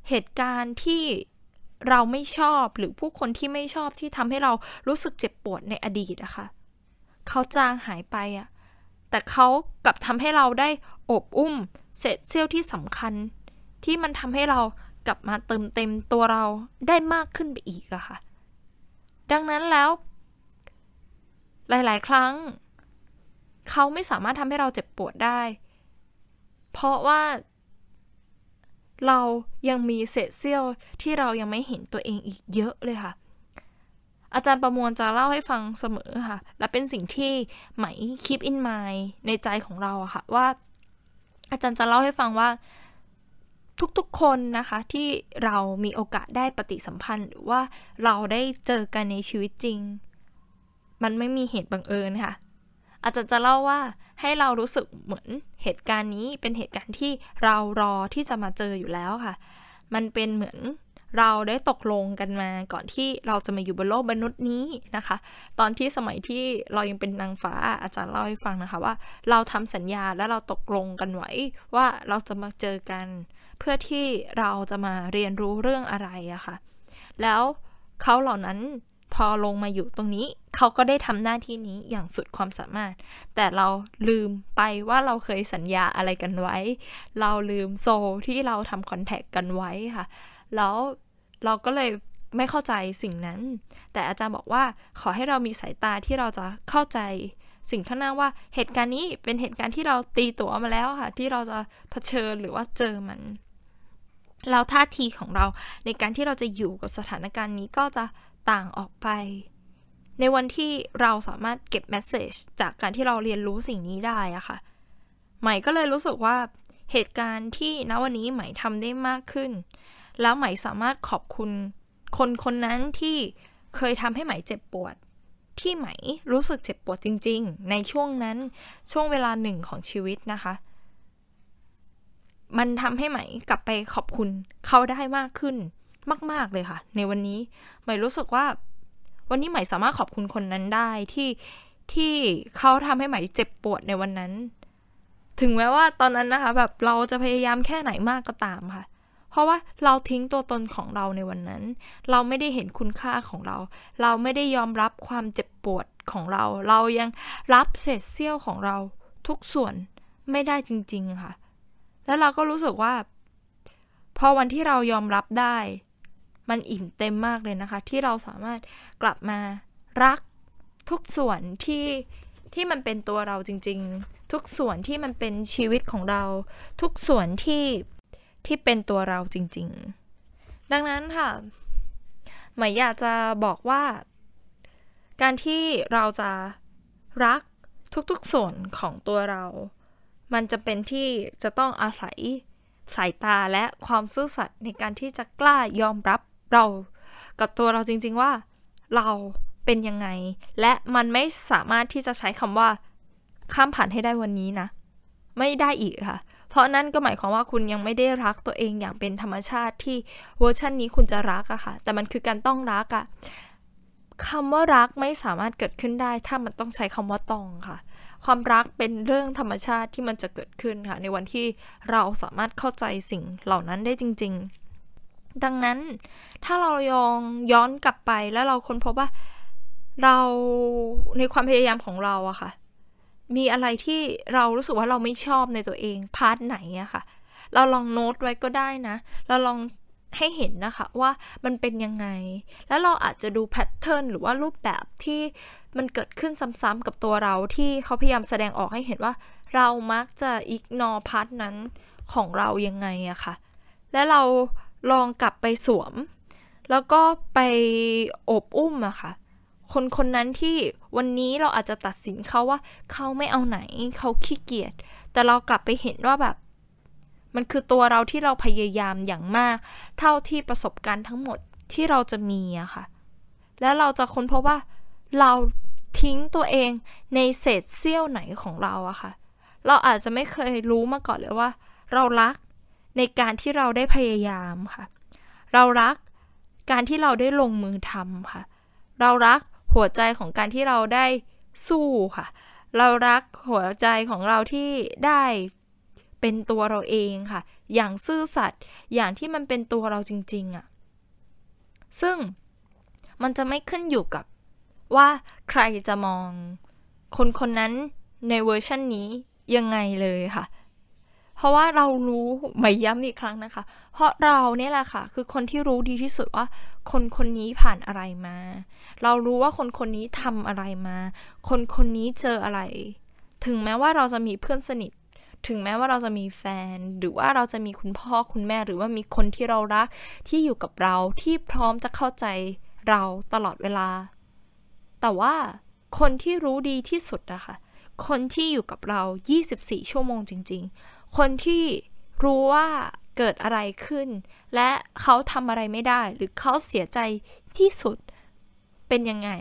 เหตุการณ์ที่เราไม่ชอบหรือผู้คนที่ไม่ชอบที่ทำให้เรารู้สึกเจ็บปวดในอดีตอะคะ่ะเขาจางหายไปอะแต่เขากลับทำให้เราได้อบอุ้มเศษเสี้ยวที่สำคัญ ที่มันทำให้เรา กลับมาเติมเต็มตัวเราได้มากขึ้นไปอีกอะค่ะ ดังนั้นแล้ว หลาย ๆ ครั้ง เขาไม่สามารถทำให้เราเจ็บปวดได้ เพราะว่า เรายังมีเศษเสี้ยวที่เรายังไม่เห็นตัวเองอีกเยอะเลยค่ะ อาจารย์ประมวลจะเล่าให้ฟังเสมอค่ะ และเป็นสิ่งที่ไหมคิปอินไมในใจของเราอะค่ะว่า อาจารย์จะเล่าให้ฟังว่า ทุกๆคนนะคะที่เรามีโอกาสได้ปฏิสัมพันธ์ หรือว่าเราได้เจอกันในชีวิตจริง มันไม่มีเหตุบังเอิญค่ะ อาจารย์จะเล่าว่าให้เรารู้สึกเหมือนเหตุการณ์นี้เป็นเหตุการณ์ที่เรารอที่จะมาเจออยู่แล้วค่ะ มันเป็นเหมือนเราได้ตกลงกันมาก่อนที่เราจะมาอยู่บนโลกมนุษย์นี้นะคะ ตอนที่สมัยที่เรายังเป็นนางฟ้าอาจารย์เล่าให้ฟังนะคะว่า เราทำสัญญาและเราตกลงกันไว้ว่าเราจะมาเจอกัน เพื่อที่เราจะมาเรียนรู้เรื่องอะไรอะคะ่ะ แล้วเขาเหล่านั้นพอลงมาอยู่ตรงนี้ เขาก็ได้ทำหน้าที่นี้อย่างสุดความสามารถ แต่เราลืมไปว่าเราเคยสัญญาอะไรกันไว้ เราลืมโซที่เราทำคอนแทคกันไว้ค่ะ แล้วเราก็เลยไม่เข้าใจสิ่งนั้น แต่อาจารย์บอกว่าขอให้เรามีสายตาที่เราจะเข้าใจสิ่งข้างหน้าว่าเหตุการณ์นี้เป็นเหตุการณ์ที่เราตีตัวมาแล้วค่ะ ที่เราจะเผชิญหรือว่าเจอมัน แล้วท่าทีของเราในการที่เราจะอยู่กับสถานการณ์นี้ก็จะต่างออกไป ในวันที่เราสามารถเก็บแมสเซจจากการที่เราเรียนรู้สิ่งนี้ได้อะค่ะ ใหม่ก็เลยรู้สึกว่าเหตุการณ์ที่ณวันนี้ใหม่ทำได้มากขึ้น แล้วไหม่สามารถขอบคุณคนคนนั้นที่เคยทำให้ไหม่เจ็บปวด ที่ไหมรู้สึกเจ็บปวดจริง ๆ ในช่วงนั้นช่วงเวลาหนึ่งของชีวิตนะคะ มันทำให้ไหมกลับไปขอบคุณเขาได้มากขึ้นมาก ๆ เลยค่ะ ในวันนี้ไหมรู้สึกว่า วันนี้ไหมสามารถขอบคุณคนนั้นได้ที่ที่เขาทำให้ไหมเจ็บปวดในวันนั้น ถึงแม้ว่าตอนนั้นนะคะ แบบเราจะพยายามแค่ไหนมากก็ตามค่ะ เพราะว่าเราทิ้งตัวตนของเราในวันนั้น เราไม่ได้เห็นคุณค่าของเรา เราไม่ได้ยอมรับความเจ็บปวดของเรา เรายังรับเศษเสี้ยวของเราทุกส่วนไม่ได้จริง ๆ ค่ะ แล้วเราก็รู้สึกว่า พอวันที่เรายอมรับได้ มันอิ่มเต็มมากเลยนะคะ ที่เราสามารถกลับมารักทุกส่วนที่ที่มันเป็นตัวเราจริง ๆ ทุกส่วนที่มันเป็นชีวิตของเรา ทุกส่วนที่ที่เป็นตัวเราจริง ๆ ดังนั้นค่ะหมายอยากจะบอกว่า การที่เราจะรักทุกๆส่วนของตัวเรา มันจะเป็นที่จะต้องอาศัยสายตาและความซื่อสัตย์ในการที่จะกล้ายอมรับเรากับตัวเราจริงๆว่าเราเป็นยังไง และมันไม่สามารถที่จะใช้คำว่าข้ามผ่านให้ได้วันนี้นะ ไม่ได้อีกค่ะ เพราะนั่นก็หมายความว่าคุณยังไม่ได้รักตัวเองอย่างเป็นธรรมชาติที่เวอร์ชันนี้คุณจะรักอะค่ะ แต่มันคือการต้องรักอะคำว่ารักไม่สามารถเกิดขึ้นได้ ถ้ามันต้องใช้คำว่าต้องค่ะ ความรักเป็นเรื่องธรรมชาติที่มันจะเกิดขึ้นค่ะ ในวันที่เราสามารถเข้าใจสิ่งเหล่านั้นได้จริง ๆ ดังนั้นถ้าเรายองย้อนกลับไปแล้วเราค้นพบว่าเราในความพยายามของเราอะค่ะ มีอะไรที่เรารู้สึกว่าเราไม่ชอบในตัวเองพาร์ทไหนอะค่ะ เราลองโน้ตไว้ก็ได้นะ เราลอง ให้เห็นนะคะว่ามันเป็นยังไง แล้วเราอาจจะดู pattern หรือว่ารูปแบบที่มันเกิดขึ้นซ้ำๆกับตัวเราที่เขาพยายามแสดงออกให้เห็นว่า เรามักจะ ignore part นั้นของเรายังไงอะค่ะ และเราลองกลับไปสวม แล้วก็ไปโอบอุ้มอะค่ะ คนคนนั้นที่วันนี้เราอาจจะตัดสินเขาว่าเขาไม่เอาไหนเขาขี้เกียจแต่เรากลับไปเห็นว่าแบบ มันคือตัวเราที่เราพยายามอย่างมาก เท่าที่ประสบการณ์ทั้งหมดที่เราจะมีอะค่ะ แล้วเราจะค้นพบว่าเราทิ้งตัวเองในเศษเสี้ยวไหนของเราอะค่ะ เราอาจจะไม่เคยรู้มาก่อนเลยว่า เรารักในการที่เราได้พยายามค่ะ เรารักการที่เราได้ลงมือทำค่ะ เรารักหัวใจของการที่เราได้สู้ค่ะ เรารักหัวใจของเราที่ได้ เป็นตัวเราเองค่ะ อย่างซื่อสัตย์อย่างที่มันเป็นตัวเราจริงๆอะ่ะซึ่งมันจะไม่ขึ้นอยู่กับว่าใครจะมองคนคนนั้นในเวอร์ชันนี้ยังไงเลยค่ะ เพราะว่าเรารู้ไม่ย้ำอีกครั้งนะคะ เพราะเราเนี่ยแหละค่ะ คือคนที่รู้ดีที่สุดว่า คนคนนี้ผ่านอะไรมา เรารู้ว่าคนคนนี้ทำอะไรมา คนคนนี้เจออะไร ถึงแม้ว่าเราจะมีเพื่อนสนิท ถึงแม้ว่าเราจะมีแฟน หรือว่าเราจะมีคุณพ่อคุณแม่ หรือว่ามีคนที่เรารักที่อยู่กับเราที่พร้อมจะเข้าใจเราตลอดเวลา แต่ว่าคนที่รู้ดีที่สุดอะคะคนที่อยู่กับเรา 24 ชั่วโมงจริง ๆ คนที่รู้ว่าเกิดอะไรขึ้น และเขาทำอะไรไม่ได้ หรือเขาเสียใจที่สุดเป็นยังไง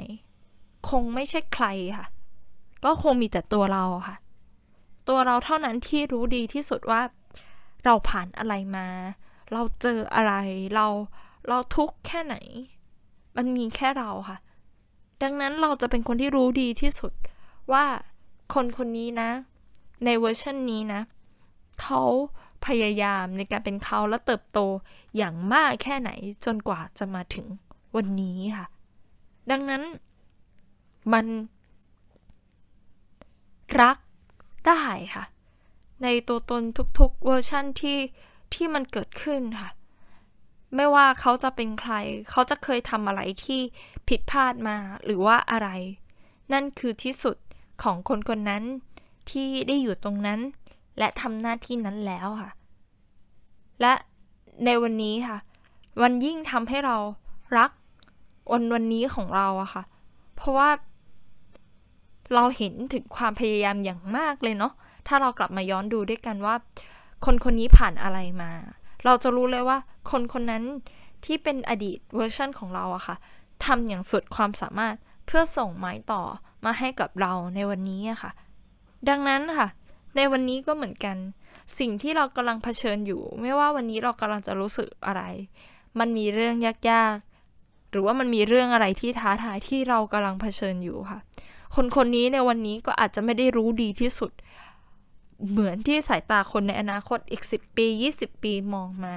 คงไม่ใช่ใครค่ะ ก็คงมีแต่ตัวเราค่ะ ตัวเราเท่านั้นที่รู้ดีที่สุดว่าเราผ่านอะไรมา เราเจออะไร เราเราทุกข์แค่ไหน มันมีแค่เราค่ะ ดังนั้นเราจะเป็นคนที่รู้ดีที่สุดว่าคนคนนี้นะ ในเวอร์ชันนี้นะ เขาพยายามในการเป็นเขาและเติบโตอย่างมากแค่ไหนจนกว่าจะมาถึงวันนี้ค่ะ ดังนั้นมันรัก ได้ค่ะ ในตัวตนทุกๆเวอร์ชั่นที่ที่มันเกิดขึ้นค่ะ ไม่ว่าเขาจะเป็นใคร เขาจะเคยทำอะไรที่ผิดพลาดมาหรือว่าอะไร นั่นคือที่สุดของคนคนนั้นที่ได้อยู่ตรงนั้น และทำหน้าที่นั้นแล้วค่ะ และในวันนี้ค่ะ วันยิ่งทำให้เรารักวันวันนี้ของเราอะค่ะ เพราะว่า เราเห็นถึงความพยายามอย่างมากเลยเนาะถ้าเรากลับมาย้อนดูด้วยกันว่า คนคนนี้ผ่านอะไรมา เราจะรู้เลยว่า คนคนนั้นที่เป็นอดีตเวอร์ชันของเราอะค่ะทำอย่างสุดความสามารถเพื่อส่งไม้ต่อมาให้กับเราในวันนี้อะค่ะ ดังนั้นค่ะ ในวันนี้ก็เหมือนกัน สิ่งที่เรากำลังเผชิญอยู่ ไม่ว่าวันนี้เรากำลังจะรู้สึกอะไร มันมีเรื่องยากๆ หรือว่ามันมีเรื่องอะไรที่ท้าทายที่เรากำลังเผชิญอยู่ค่ะ คนคนนี้ในวันนี้ก็อาจจะไม่ได้รู้ดีที่สุด เหมือนที่สายตาคนในอนาคตอีก 10 ปี 20 ปีมองมา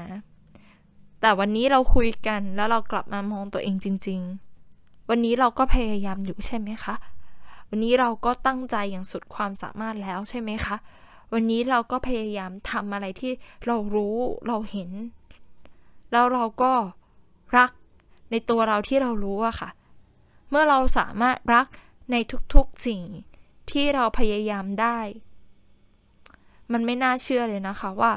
แต่วันนี้เราคุยกันแล้วเรากลับมามองตัวเองจริง ๆ วันนี้เราก็พยายามอยู่ใช่ไหมคะ วันนี้เราก็ตั้งใจอย่างสุดความสามารถแล้วใช่ไหมคะ วันนี้เราก็พยายามทำอะไรที่เรารู้เราเห็น แล้วเราก็รักในตัวเราที่เรารู้อะค่ะ เมื่อเราสามารถรัก ในทุกๆสิ่งที่เราพยายามได้ มันไม่น่าเชื่อเลยนะคะว่า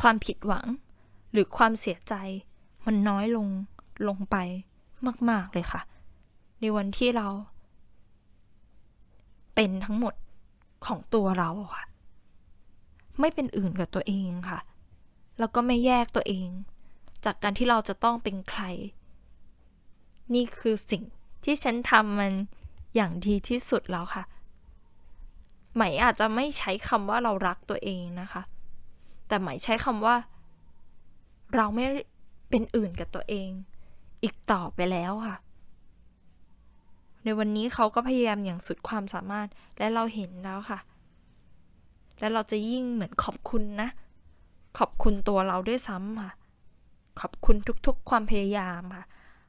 ความผิดหวังหรือความเสียใจมันน้อยลงลงไปมาก ๆ เลยค่ะ ในวันที่เรา เป็นทั้งหมดของตัวเราค่ะ ไม่เป็นอื่นกับตัวเองค่ะ แล้วก็ไม่แยกตัวเอง จากการที่เราจะต้องเป็นใคร นี่คือสิ่ง ที่ฉันทำมันอย่างดีที่สุดแล้วค่ะ ไหมอาจจะไม่ใช้คำว่าเรารักตัวเองนะคะ แต่ไหมใช้คำว่า เราไม่เป็นอื่นกับตัวเอง อีกต่อไปแล้วค่ะ ในวันนี้เขาก็พยายามอย่างสุดความสามารถและเราเห็นแล้วค่ะ และเราจะยิ่งเหมือนขอบคุณนะ ขอบคุณตัวเราด้วยซ้ำค่ะ ขอบคุณทุกๆ ความพยายามค่ะ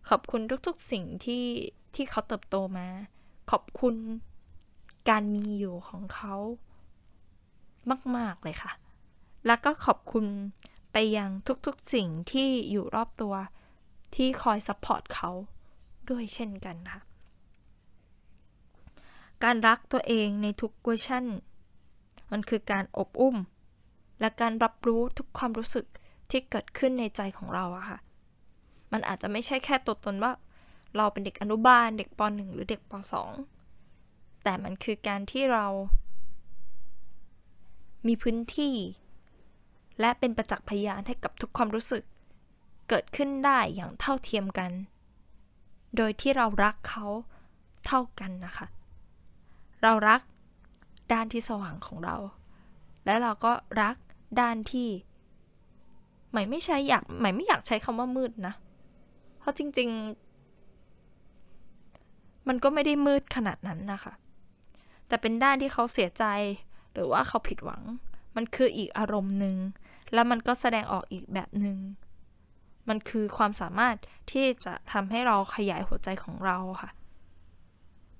ขอบคุณทุกๆสิ่งที่ที่เขาเติบโตมา ขอบคุณการมีอยู่ของเขามาก ๆ เลยค่ะ แล้วก็ขอบคุณไปยังทุกๆสิ่งที่อยู่รอบตัวที่คอย support เขาด้วยเช่นกันค่ะ การรักตัวเองในทุกเวอร์ชันมันคือการโอบอุ้ม และการรับรู้ทุกความรู้สึกที่เกิดขึ้นในใจของเราอะค่ะ มันอาจจะไม่ใช่แค่ตัวตนว่า เราเป็นเด็กอนุบาล เด็กป .1 หรือเด็กป .2 แต่มันคือการที่เรา มีพื้นที่ และเป็นประจักษ์พยานให้กับทุกความรู้สึก เกิดขึ้นได้อย่างเท่าเทียมกัน โดยที่เรารักเขาเท่ากันนะคะ เรารักด้านที่สว่างของเรา และเราก็รักด้านที่หมายไม่ใช่อยากหมายไม่อยากใช้คำว่ามืดนะ เพราะจริง ๆ มันก็ไม่ได้มืดขนาดนั้นนะคะ แต่เป็นด้านที่เขาเสียใจ หรือว่าเขาผิดหวัง มันคืออีกอารมณ์หนึ่ง แล้วมันก็แสดงออกอีกแบบหนึ่ง มันคือความสามารถที่จะทำให้เราขยายหัวใจของเราค่ะ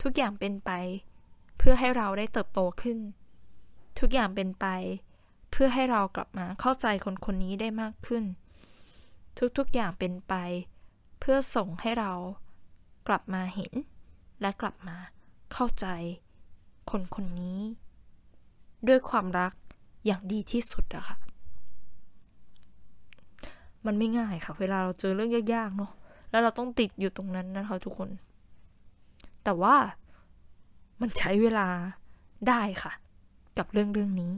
ทุกอย่างเป็นไปเพื่อให้เราได้เติบโตขึ้น ทุกอย่างเป็นไปเพื่อให้เรากลับมาเข้าใจคนคนนี้ได้มากขึ้น ทุกๆอย่างเป็นไป เพื่อส่งให้เรากลับมาเห็น และกลับมาเข้าใจคนคนนี้ ด้วยความรักอย่างดีที่สุดอะค่ะ มันไม่ง่ายค่ะ เวลาเราเจอเรื่องยากๆเนาะแล้วเราต้องติดอยู่ตรงนั้นนะคะทุกคน แต่ว่ามันใช้เวลาได้ค่ะ กับเรื่องเรื่องนี้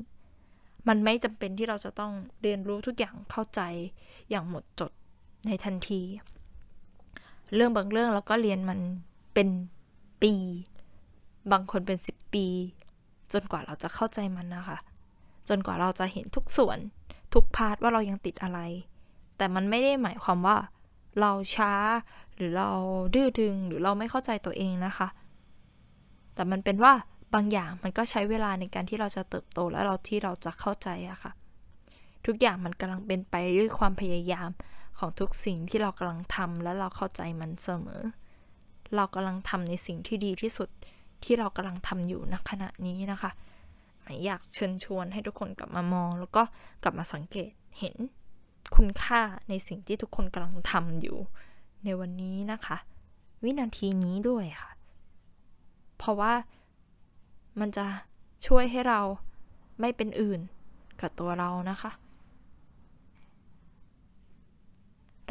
มันไม่จำเป็นที่เราจะต้องเรียนรู้ทุกอย่างเข้าใจอย่างหมดจดในทันที เรื่องบางเรื่องเราก็เรียนมันเป็นปี บางคนเป็นสิบปี จนกว่าเราจะเข้าใจมันนะคะ จนกว่าเราจะเห็นทุกส่วนทุกพาร์ทว่าเรายังติดอะไร แต่มันไม่ได้หมายความว่า เราช้าหรือเราดื้อดึงหรือเราไม่เข้าใจตัวเองนะคะ แต่มันเป็นว่าบางอย่างมันก็ใช้เวลาในการที่เราจะเติบโตและเราที่เราจะเข้าใจอะค่ะ ทุกอย่างมันกำลังเป็นไปด้วยความพยายาม ของทุกสิ่งที่เรากำลังทำและเราเข้าใจมันเสมอ เรากำลังทำในสิ่งที่ดีที่สุดที่เรากำลังทำอยู่ณขณะนี้นะคะ อยากเชิญชวนให้ทุกคนกลับมามอง แล้วก็กลับมาสังเกตเห็นคุณค่าในสิ่งที่ทุกคนกำลังทำอยู่ ในวันนี้นะคะ วินาทีนี้ด้วยค่ะ เพราะว่ามันจะช่วยให้เราไม่เป็นอื่นกับตัวเรานะคะ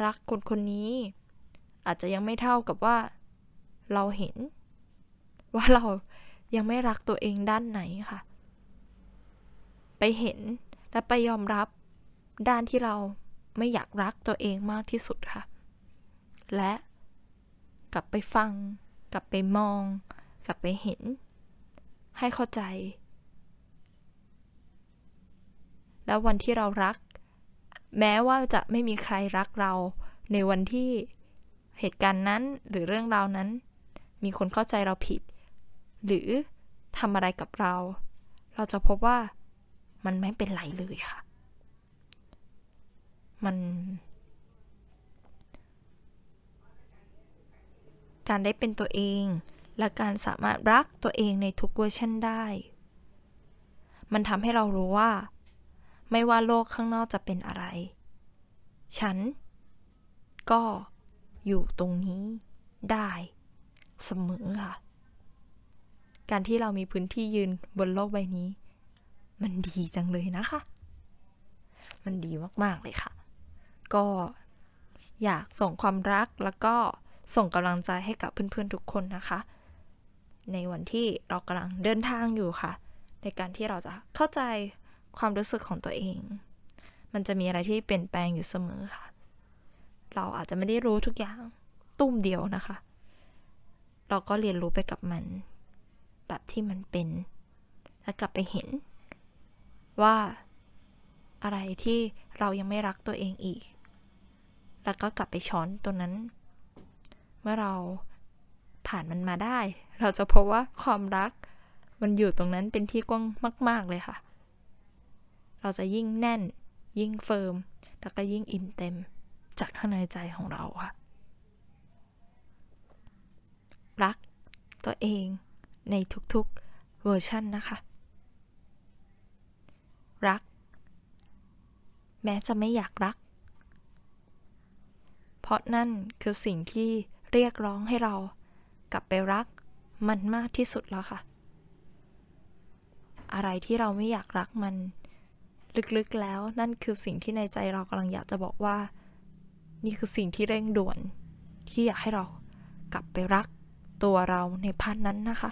รักคนคนนี้ อาจจะยังไม่เท่ากับว่าเราเห็น ว่าเรายังไม่รักตัวเองด้านไหนค่ะ ไปเห็นและไปยอมรับด้านที่เราไม่อยากรักตัวเองมากที่สุดค่ะ และกลับไปฟัง กลับไปมอง กลับไปเห็น ให้เข้าใจ แล้ววันที่เรารัก แม้ว่าจะไม่มีใครรักเราในวันที่เหตุการณ์นั้นหรือเรื่องราวนั้น มีคนเข้าใจเราผิด หรือทำอะไรกับเรา เราจะพบว่ามันไม่เป็นไรเลยค่ะ มัน การได้เป็นตัวเอง และการสามารถรักตัวเองในทุกเวอร์ชันได้ มันทำให้เรารู้ว่า ไม่ว่าโลกข้างนอกจะเป็นอะไร ฉัน ก็อยู่ตรงนี้ได้เสมอค่ะ การที่เรามีพื้นที่ยืนบนโลกใบนี้ มันดีจังเลยนะคะ มันดีมาก ๆ เลยค่ะ ก็อยากส่งความรักแล้วก็ส่งกำลังใจให้กับเพื่อน ๆ ทุกคนนะคะ ในวันที่เรากำลังเดินทางอยู่ค่ะ ในการที่เราจะเข้าใจ ความรู้สึกของตัวเอง มันจะมีอะไรที่เปลี่ยนแปลงอยู่เสมอค่ะ เราอาจจะไม่ได้รู้ทุกอย่างตุ้มเดียวนะคะ เราก็เรียนรู้ไปกับมัน แบบที่มันเป็น แล้วกลับไปเห็น ว่าอะไรที่เรายังไม่รักตัวเองอีก แล้วก็กลับไปช้อนตัวนั้น เมื่อเราผ่านมันมาได้ เราจะพบว่าความรักมันอยู่ตรงนั้นเป็นที่กว้างมาก ๆ เลยค่ะ เราจะยิ่งแน่น ยิ่ง firm แล้วก็ยิ่งอิ่มเต็มจากข้างในใจของเราค่ะ รักตัวเองในทุกๆเวอร์ชันนะคะ รัก แม้จะไม่อยากรัก เพราะนั่นคือสิ่งที่เรียกร้องให้เรากลับไปรักมันมากที่สุดแล้วค่ะ อะไรที่เราไม่อยากรักมัน ลึกๆแล้วนั่นคือสิ่งที่ในใจเรากำลังอยากจะบอกว่า นี่คือสิ่งที่เร่งด่วน ที่อยากให้เรากลับไปรักตัวเราในพันนั้นนะคะ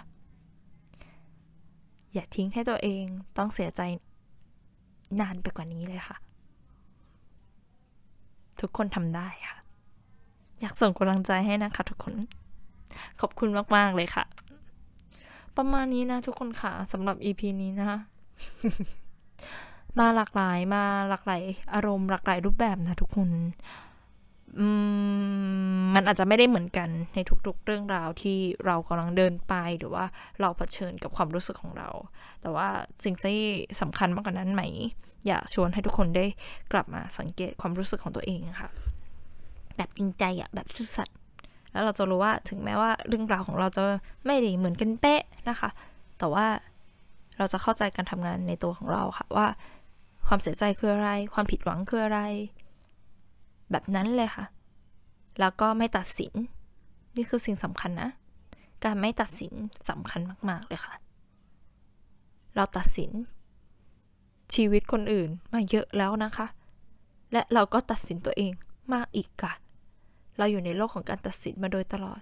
อย่าทิ้งให้ตัวเองต้องเสียใจนานไปกว่านี้เลยค่ะ ทุกคนทำได้ค่ะ อยากส่งกำลังใจให้นะคะทุกคน ขอบคุณมาก ๆ เลยค่ะ ประมาณนี้นะทุกคนค่ะสำหรับ EP นี้นะคะ มาหลากหลายมาหลากหลายอารมณ์หลากหลายรูปแบบนะทุกคนมันอาจจะไม่ได้เหมือนกันในทุกๆเรื่องราวที่เรากำลังเดินไปหรือว่าเราเผชิญกับความรู้สึกของเรา แต่ว่าสิ่งที่สำคัญมากกว่านั้นไหม อยากชวนให้ทุกคนได้กลับมาสังเกตความรู้สึกของตัวเองค่ะ แบบจริงใจอะแบบซื่อสัตย์แล้วเราจะรู้ว่าถึงแม้ว่าเรื่องราวของเราจะไม่ได้เหมือนกันเป๊ะนะคะ แต่ว่าเราจะเข้าใจการทำงานในตัวของเราค่ะว่า ความเสียใจคืออะไร ความผิดหวังคืออะไร แบบนั้นเลยค่ะ แล้วก็ไม่ตัดสิน นี่คือสิ่งสำคัญนะ การไม่ตัดสินสำคัญมาก ๆ เลยค่ะ เราตัดสิน ชีวิตคนอื่นมาเยอะแล้วนะคะ และเราก็ตัดสินตัวเองมากอีกค่ะ เราอยู่ในโลกของการตัดสินมาโดยตลอด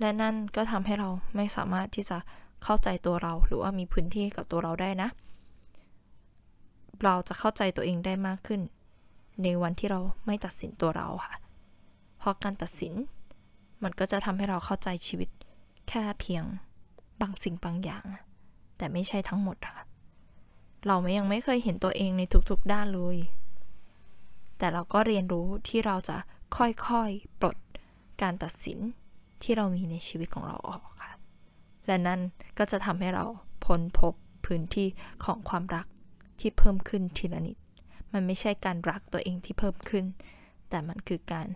และนั่นก็ทำให้เราไม่สามารถที่จะเข้าใจตัวเรา หรือว่ามีพื้นที่กับตัวเราได้นะ เราจะเข้าใจตัวเองได้มากขึ้น ในวันที่เราไม่ตัดสินตัวเราค่ะ เพราะการตัดสิน มันก็จะทำให้เราเข้าใจชีวิต แค่เพียงบางสิ่งบางอย่าง แต่ไม่ใช่ทั้งหมดค่ะ เราไม่ยังไม่เคยเห็นตัวเองในทุกๆด้านเลย แต่เราก็เรียนรู้ที่เราจะค่อยๆปลดการตัดสินที่เรามีในชีวิตของเราออกค่ะ และนั่นก็จะทำให้เราพ้นพบพื้นที่ของความรัก ที่เพิ่มขึ้นทีละนิด มันไม่ใช่การรักตัวเองที่เพิ่มขึ้น แต่มันคือการ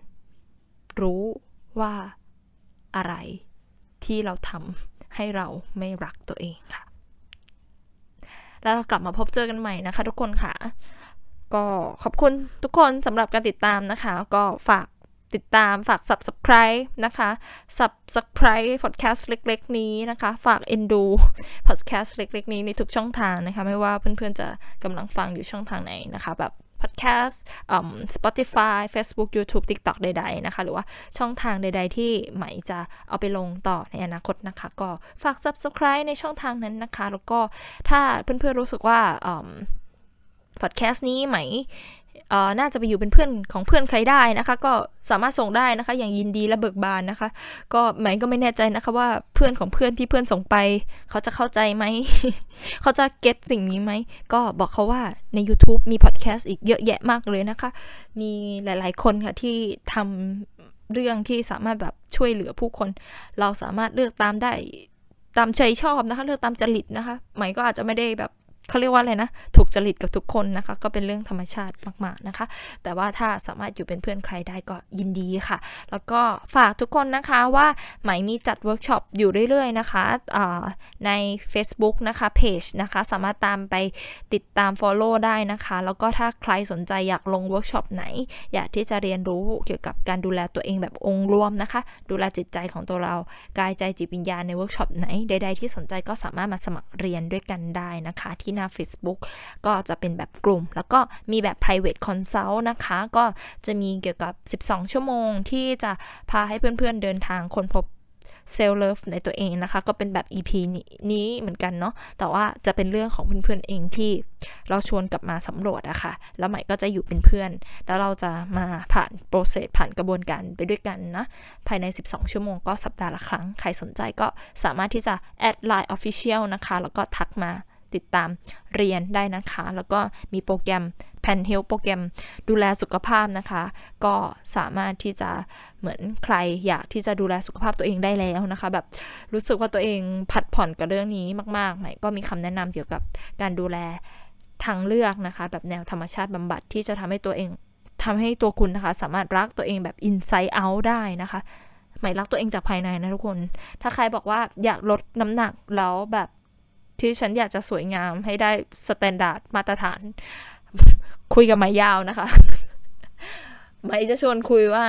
รู้ว่าอะไรที่เราทำให้เราไม่รักตัวเองค่ะ แล้วเรากลับมาพบเจอกันใหม่นะคะ ทุกคนค่ะ ก็ขอบคุณทุกคนสำหรับการติดตามนะคะ ก็ฝาก ติดตามฝาก subscribe นะคะ subscribe podcast เล็ก ๆ นี้นะคะ ฝาก e n d ดู podcast เล็ก ๆ นี้ในทุกช่องทางนะคะ ไม่ว่าเพื่อนๆจะกำลังฟังอยู่ช่องทางไหนนะคะแบบ podcast Spotify Facebook YouTube TikTok ใด ๆ นะคะ หรือว่าช่องทางใด ๆ ที่ไหมจะเอาไปลงต่อในอนาคตนะคะ ก็ฝาก subscribe ในช่องทางนั้นนะคะ แล้วก็ถ้าเพื่อนๆรู้สึกว่าพอดแคสต์นี้ไหม น่าจะไปอยู่เป็นเพื่อนของเพื่อนใครได้นะคะ ก็สามารถส่งได้นะคะ อย่างยินดีและเบิกบานนะคะ ก็ไหมก็ไม่แน่ใจนะคะว่าเพื่อนของเพื่อนที่เพื่อนส่งไป เขาจะเข้าใจไหม เขาจะเก็ตสิ่งนี้ไหม ก็บอกเขาว่าใน YouTube มีพอดแคสต์อีกเยอะแยะมากเลยนะคะ มีหลายๆคนค่ะที่ทำเรื่องที่สามารถแบบช่วยเหลือผู้คน เราสามารถเลือกตามได้ตามใจชอบนะคะ เลือกตามจริตนะคะไหมก็อาจจะไม่ได้แบบ เขาเรียกว่าอะไรนะ ถูกจริตกับทุกคนนะคะ ก็เป็นเรื่องธรรมชาติมากๆนะคะ แต่ว่าถ้าสามารถอยู่เป็นเพื่อนใครได้ก็ยินดีค่ะ แล้วก็ฝากทุกคนนะคะว่าไหมมีจัดเวิร์กช็อปอยู่เรื่อยๆนะคะใน Facebook นะคะเพจนะคะ สามารถตามไปติดตาม Follow ได้นะคะ แล้วก็ถ้าใครสนใจอยากลงเวิร์กช็อปไหน อยากที่จะเรียนรู้เกี่ยวกับการดูแลตัวเองแบบองค์รวมนะคะ ดูแลจิตใจของตัวเรากายใจจิตวิญญาณในเวิร์กช็อปไหนใดๆที่สนใจก็สามารถมาสมัครเรียนด้วยกันได้นะคะที่ที่หน้า Facebook ก็จะเป็นแบบกลุ่ม แล้วก็มีแบบ private consult นะคะ ก็จะมีเกี่ยวกับ 12 ชั่วโมงที่จะพาให้เพื่อนๆเดินทางคนพบเซลล์เลิฟในตัวเองนะคะ ก็เป็นแบบ EP นี้เหมือนกันเนาะแต่ว่าจะเป็นเรื่องของเพื่อนๆเองที่เราชวนกลับมาสำรวจอะคะ่ะ แล้วใหม่ก็จะอยู่เป็นเพื่อน แล้วเราจะมาผ่านโปรเซสผ่านกระบวนการไปด้วยกันนะ ภายใน 12 ชั่วโมงก็สัปดาห์ละครั้ง ใครสนใจก็สามารถที่จะแอด LINE Official นะคะ แล้วก็ทักมา ติดตามเรียนได้นะคะ แล้วก็มีโปรแกรมแพนเฮลโปรแกรมดูแลสุขภาพนะคะ ก็สามารถที่จะเหมือนใครอยากที่จะดูแลสุขภาพตัวเองได้แล้วนะคะ แบบรู้สึกว่าตัวเองผัดผ่อนกับเรื่องนี้มากๆไหมก็มีคำแนะนำเกี่ยวกับการดูแลทางเลือกนะคะ แบบแนวธรรมชาติบำบัดที่จะทำให้ตัวเองทำให้ตัวคุณนะคะ สามารถรักตัวเองแบบ inside out ได้นะคะไหมรักตัวเองจากภายในนะทุกคน ถ้าใครบอกว่าอยากลดน้ำหนักแล้วแบบ ที่ฉันอยากจะสวยงามให้ได้ standard มาตรฐาน คุยกับไหมยาวนะคะ ไหมจะชวนคุยว่า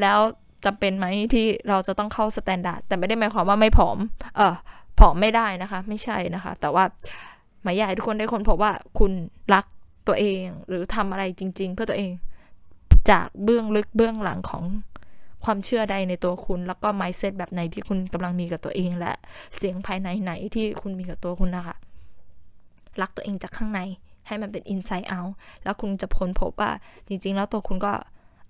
แล้วจำเป็นไหมที่เราจะต้องเข้า standard แต่ไม่ได้หมายความว่าไม่ผอม เออผอมไม่ได้นะคะ ไม่ใช่นะคะ แต่ว่าไหมให้ทุกคนได้ค้นพบว่าคุณรักตัวเองหรือทำอะไรจริง ๆ เพื่อตัวเอง จากเบื้องลึกเบื้องหลังของ ความเชื่อใดในตัวคุณ แล้วก็ mindset แบบไหนที่คุณกำลังมีกับตัวเอง และเสียงภายในไหนที่คุณมีกับตัวคุณนะคะรักตัวเองจากข้างในให้มันเป็น inside out แล้วคุณจะพ้นพบว่าจริง ๆ แล้วตัวคุณก็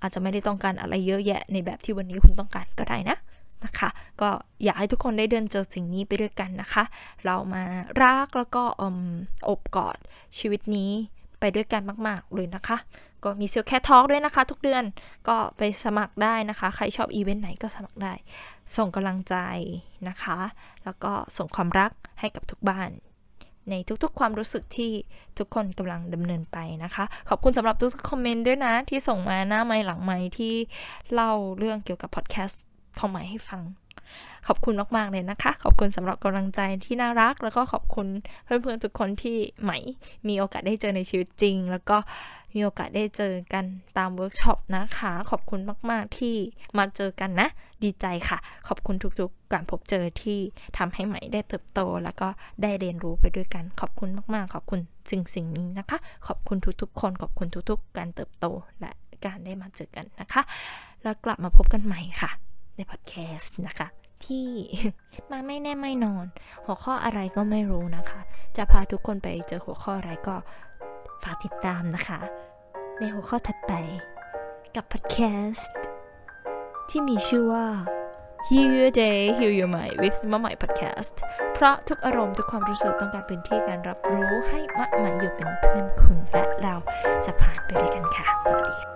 อาจจะไม่ได้ต้องการอะไรเยอะแยะในแบบที่วันนี้คุณต้องการก็ได้นะนะคะก็อยากให้ทุกคนได้เดินเจอสิ่งนี้ไปด้วยกันนะคะ เรามารักแล้วก็อบกอดชีวิตนี้ ไปด้วยกันมาก ๆ เลยนะคะ ก็มี self-care talk ด้วยนะคะ ทุกเดือนก็ไปสมัครได้นะคะ ใครชอบอีเวนต์ไหนก็สมัครได้ ส่งกำลังใจนะคะ แล้วก็ส่งความรักให้กับทุกบ้าน ในทุกๆ ความรู้สึกที่ทุกคนกำลังดำเนินไปนะคะ ขอบคุณสำหรับทุกๆคอมเมนต์ด้วยนะ ที่ส่งมาหน้าไมค์หลังไมค์ที่เล่าเรื่องเกี่ยวกับพอดแคสต์ของไหมให้ฟัง ขอบคุณมากๆเลยนะคะ ขอบคุณสำหรับกำลังใจที่น่ารัก แล้วก็ขอบคุณเพื่อนๆทุกคนที่ไหม มีโอกาสได้เจอในชีวิตจริง แล้วก็มีโอกาสได้เจอกันตามเวิร์กช็อปนะคะ ขอบคุณมากๆที่มาเจอกันนะ ดีใจค่ะ ขอบคุณทุกๆ การพบเจอที่ทำให้ไหมได้เติบโต แล้วก็ได้เรียนรู้ไปด้วยกัน ขอบคุณมากๆ ขอบคุณสิ่งสิ่งนี้นะคะ ขอบคุณทุกๆ คน ขอบคุณทุกๆ การเติบโตและการได้มาเจอกันนะคะ แล้วกลับมาพบกันใหม่ค่ะ ในพอดแคสต์นะคะ ที่มาไม่แน่ไม่นอน หัวข้ออะไรก็ไม่รู้นะคะ จะพาทุกคนไปเจอหัวข้ออะไรก็ฝากติดตามนะคะ ในหัวข้อถัดไปกับพอดแคสต์ที่มีชื่อว่า Heal Your Day Heal Your Mind with มะใหม่ Podcast เพราะทุกอารมณ์ทุกความรู้สึกต้องการพื้นที่การรับรู้ให้มะใหม่อยู่เป็นเพื่อนคุณและเราจะผ่านไปด้วยกันค่ะ สวัสดีค่ะ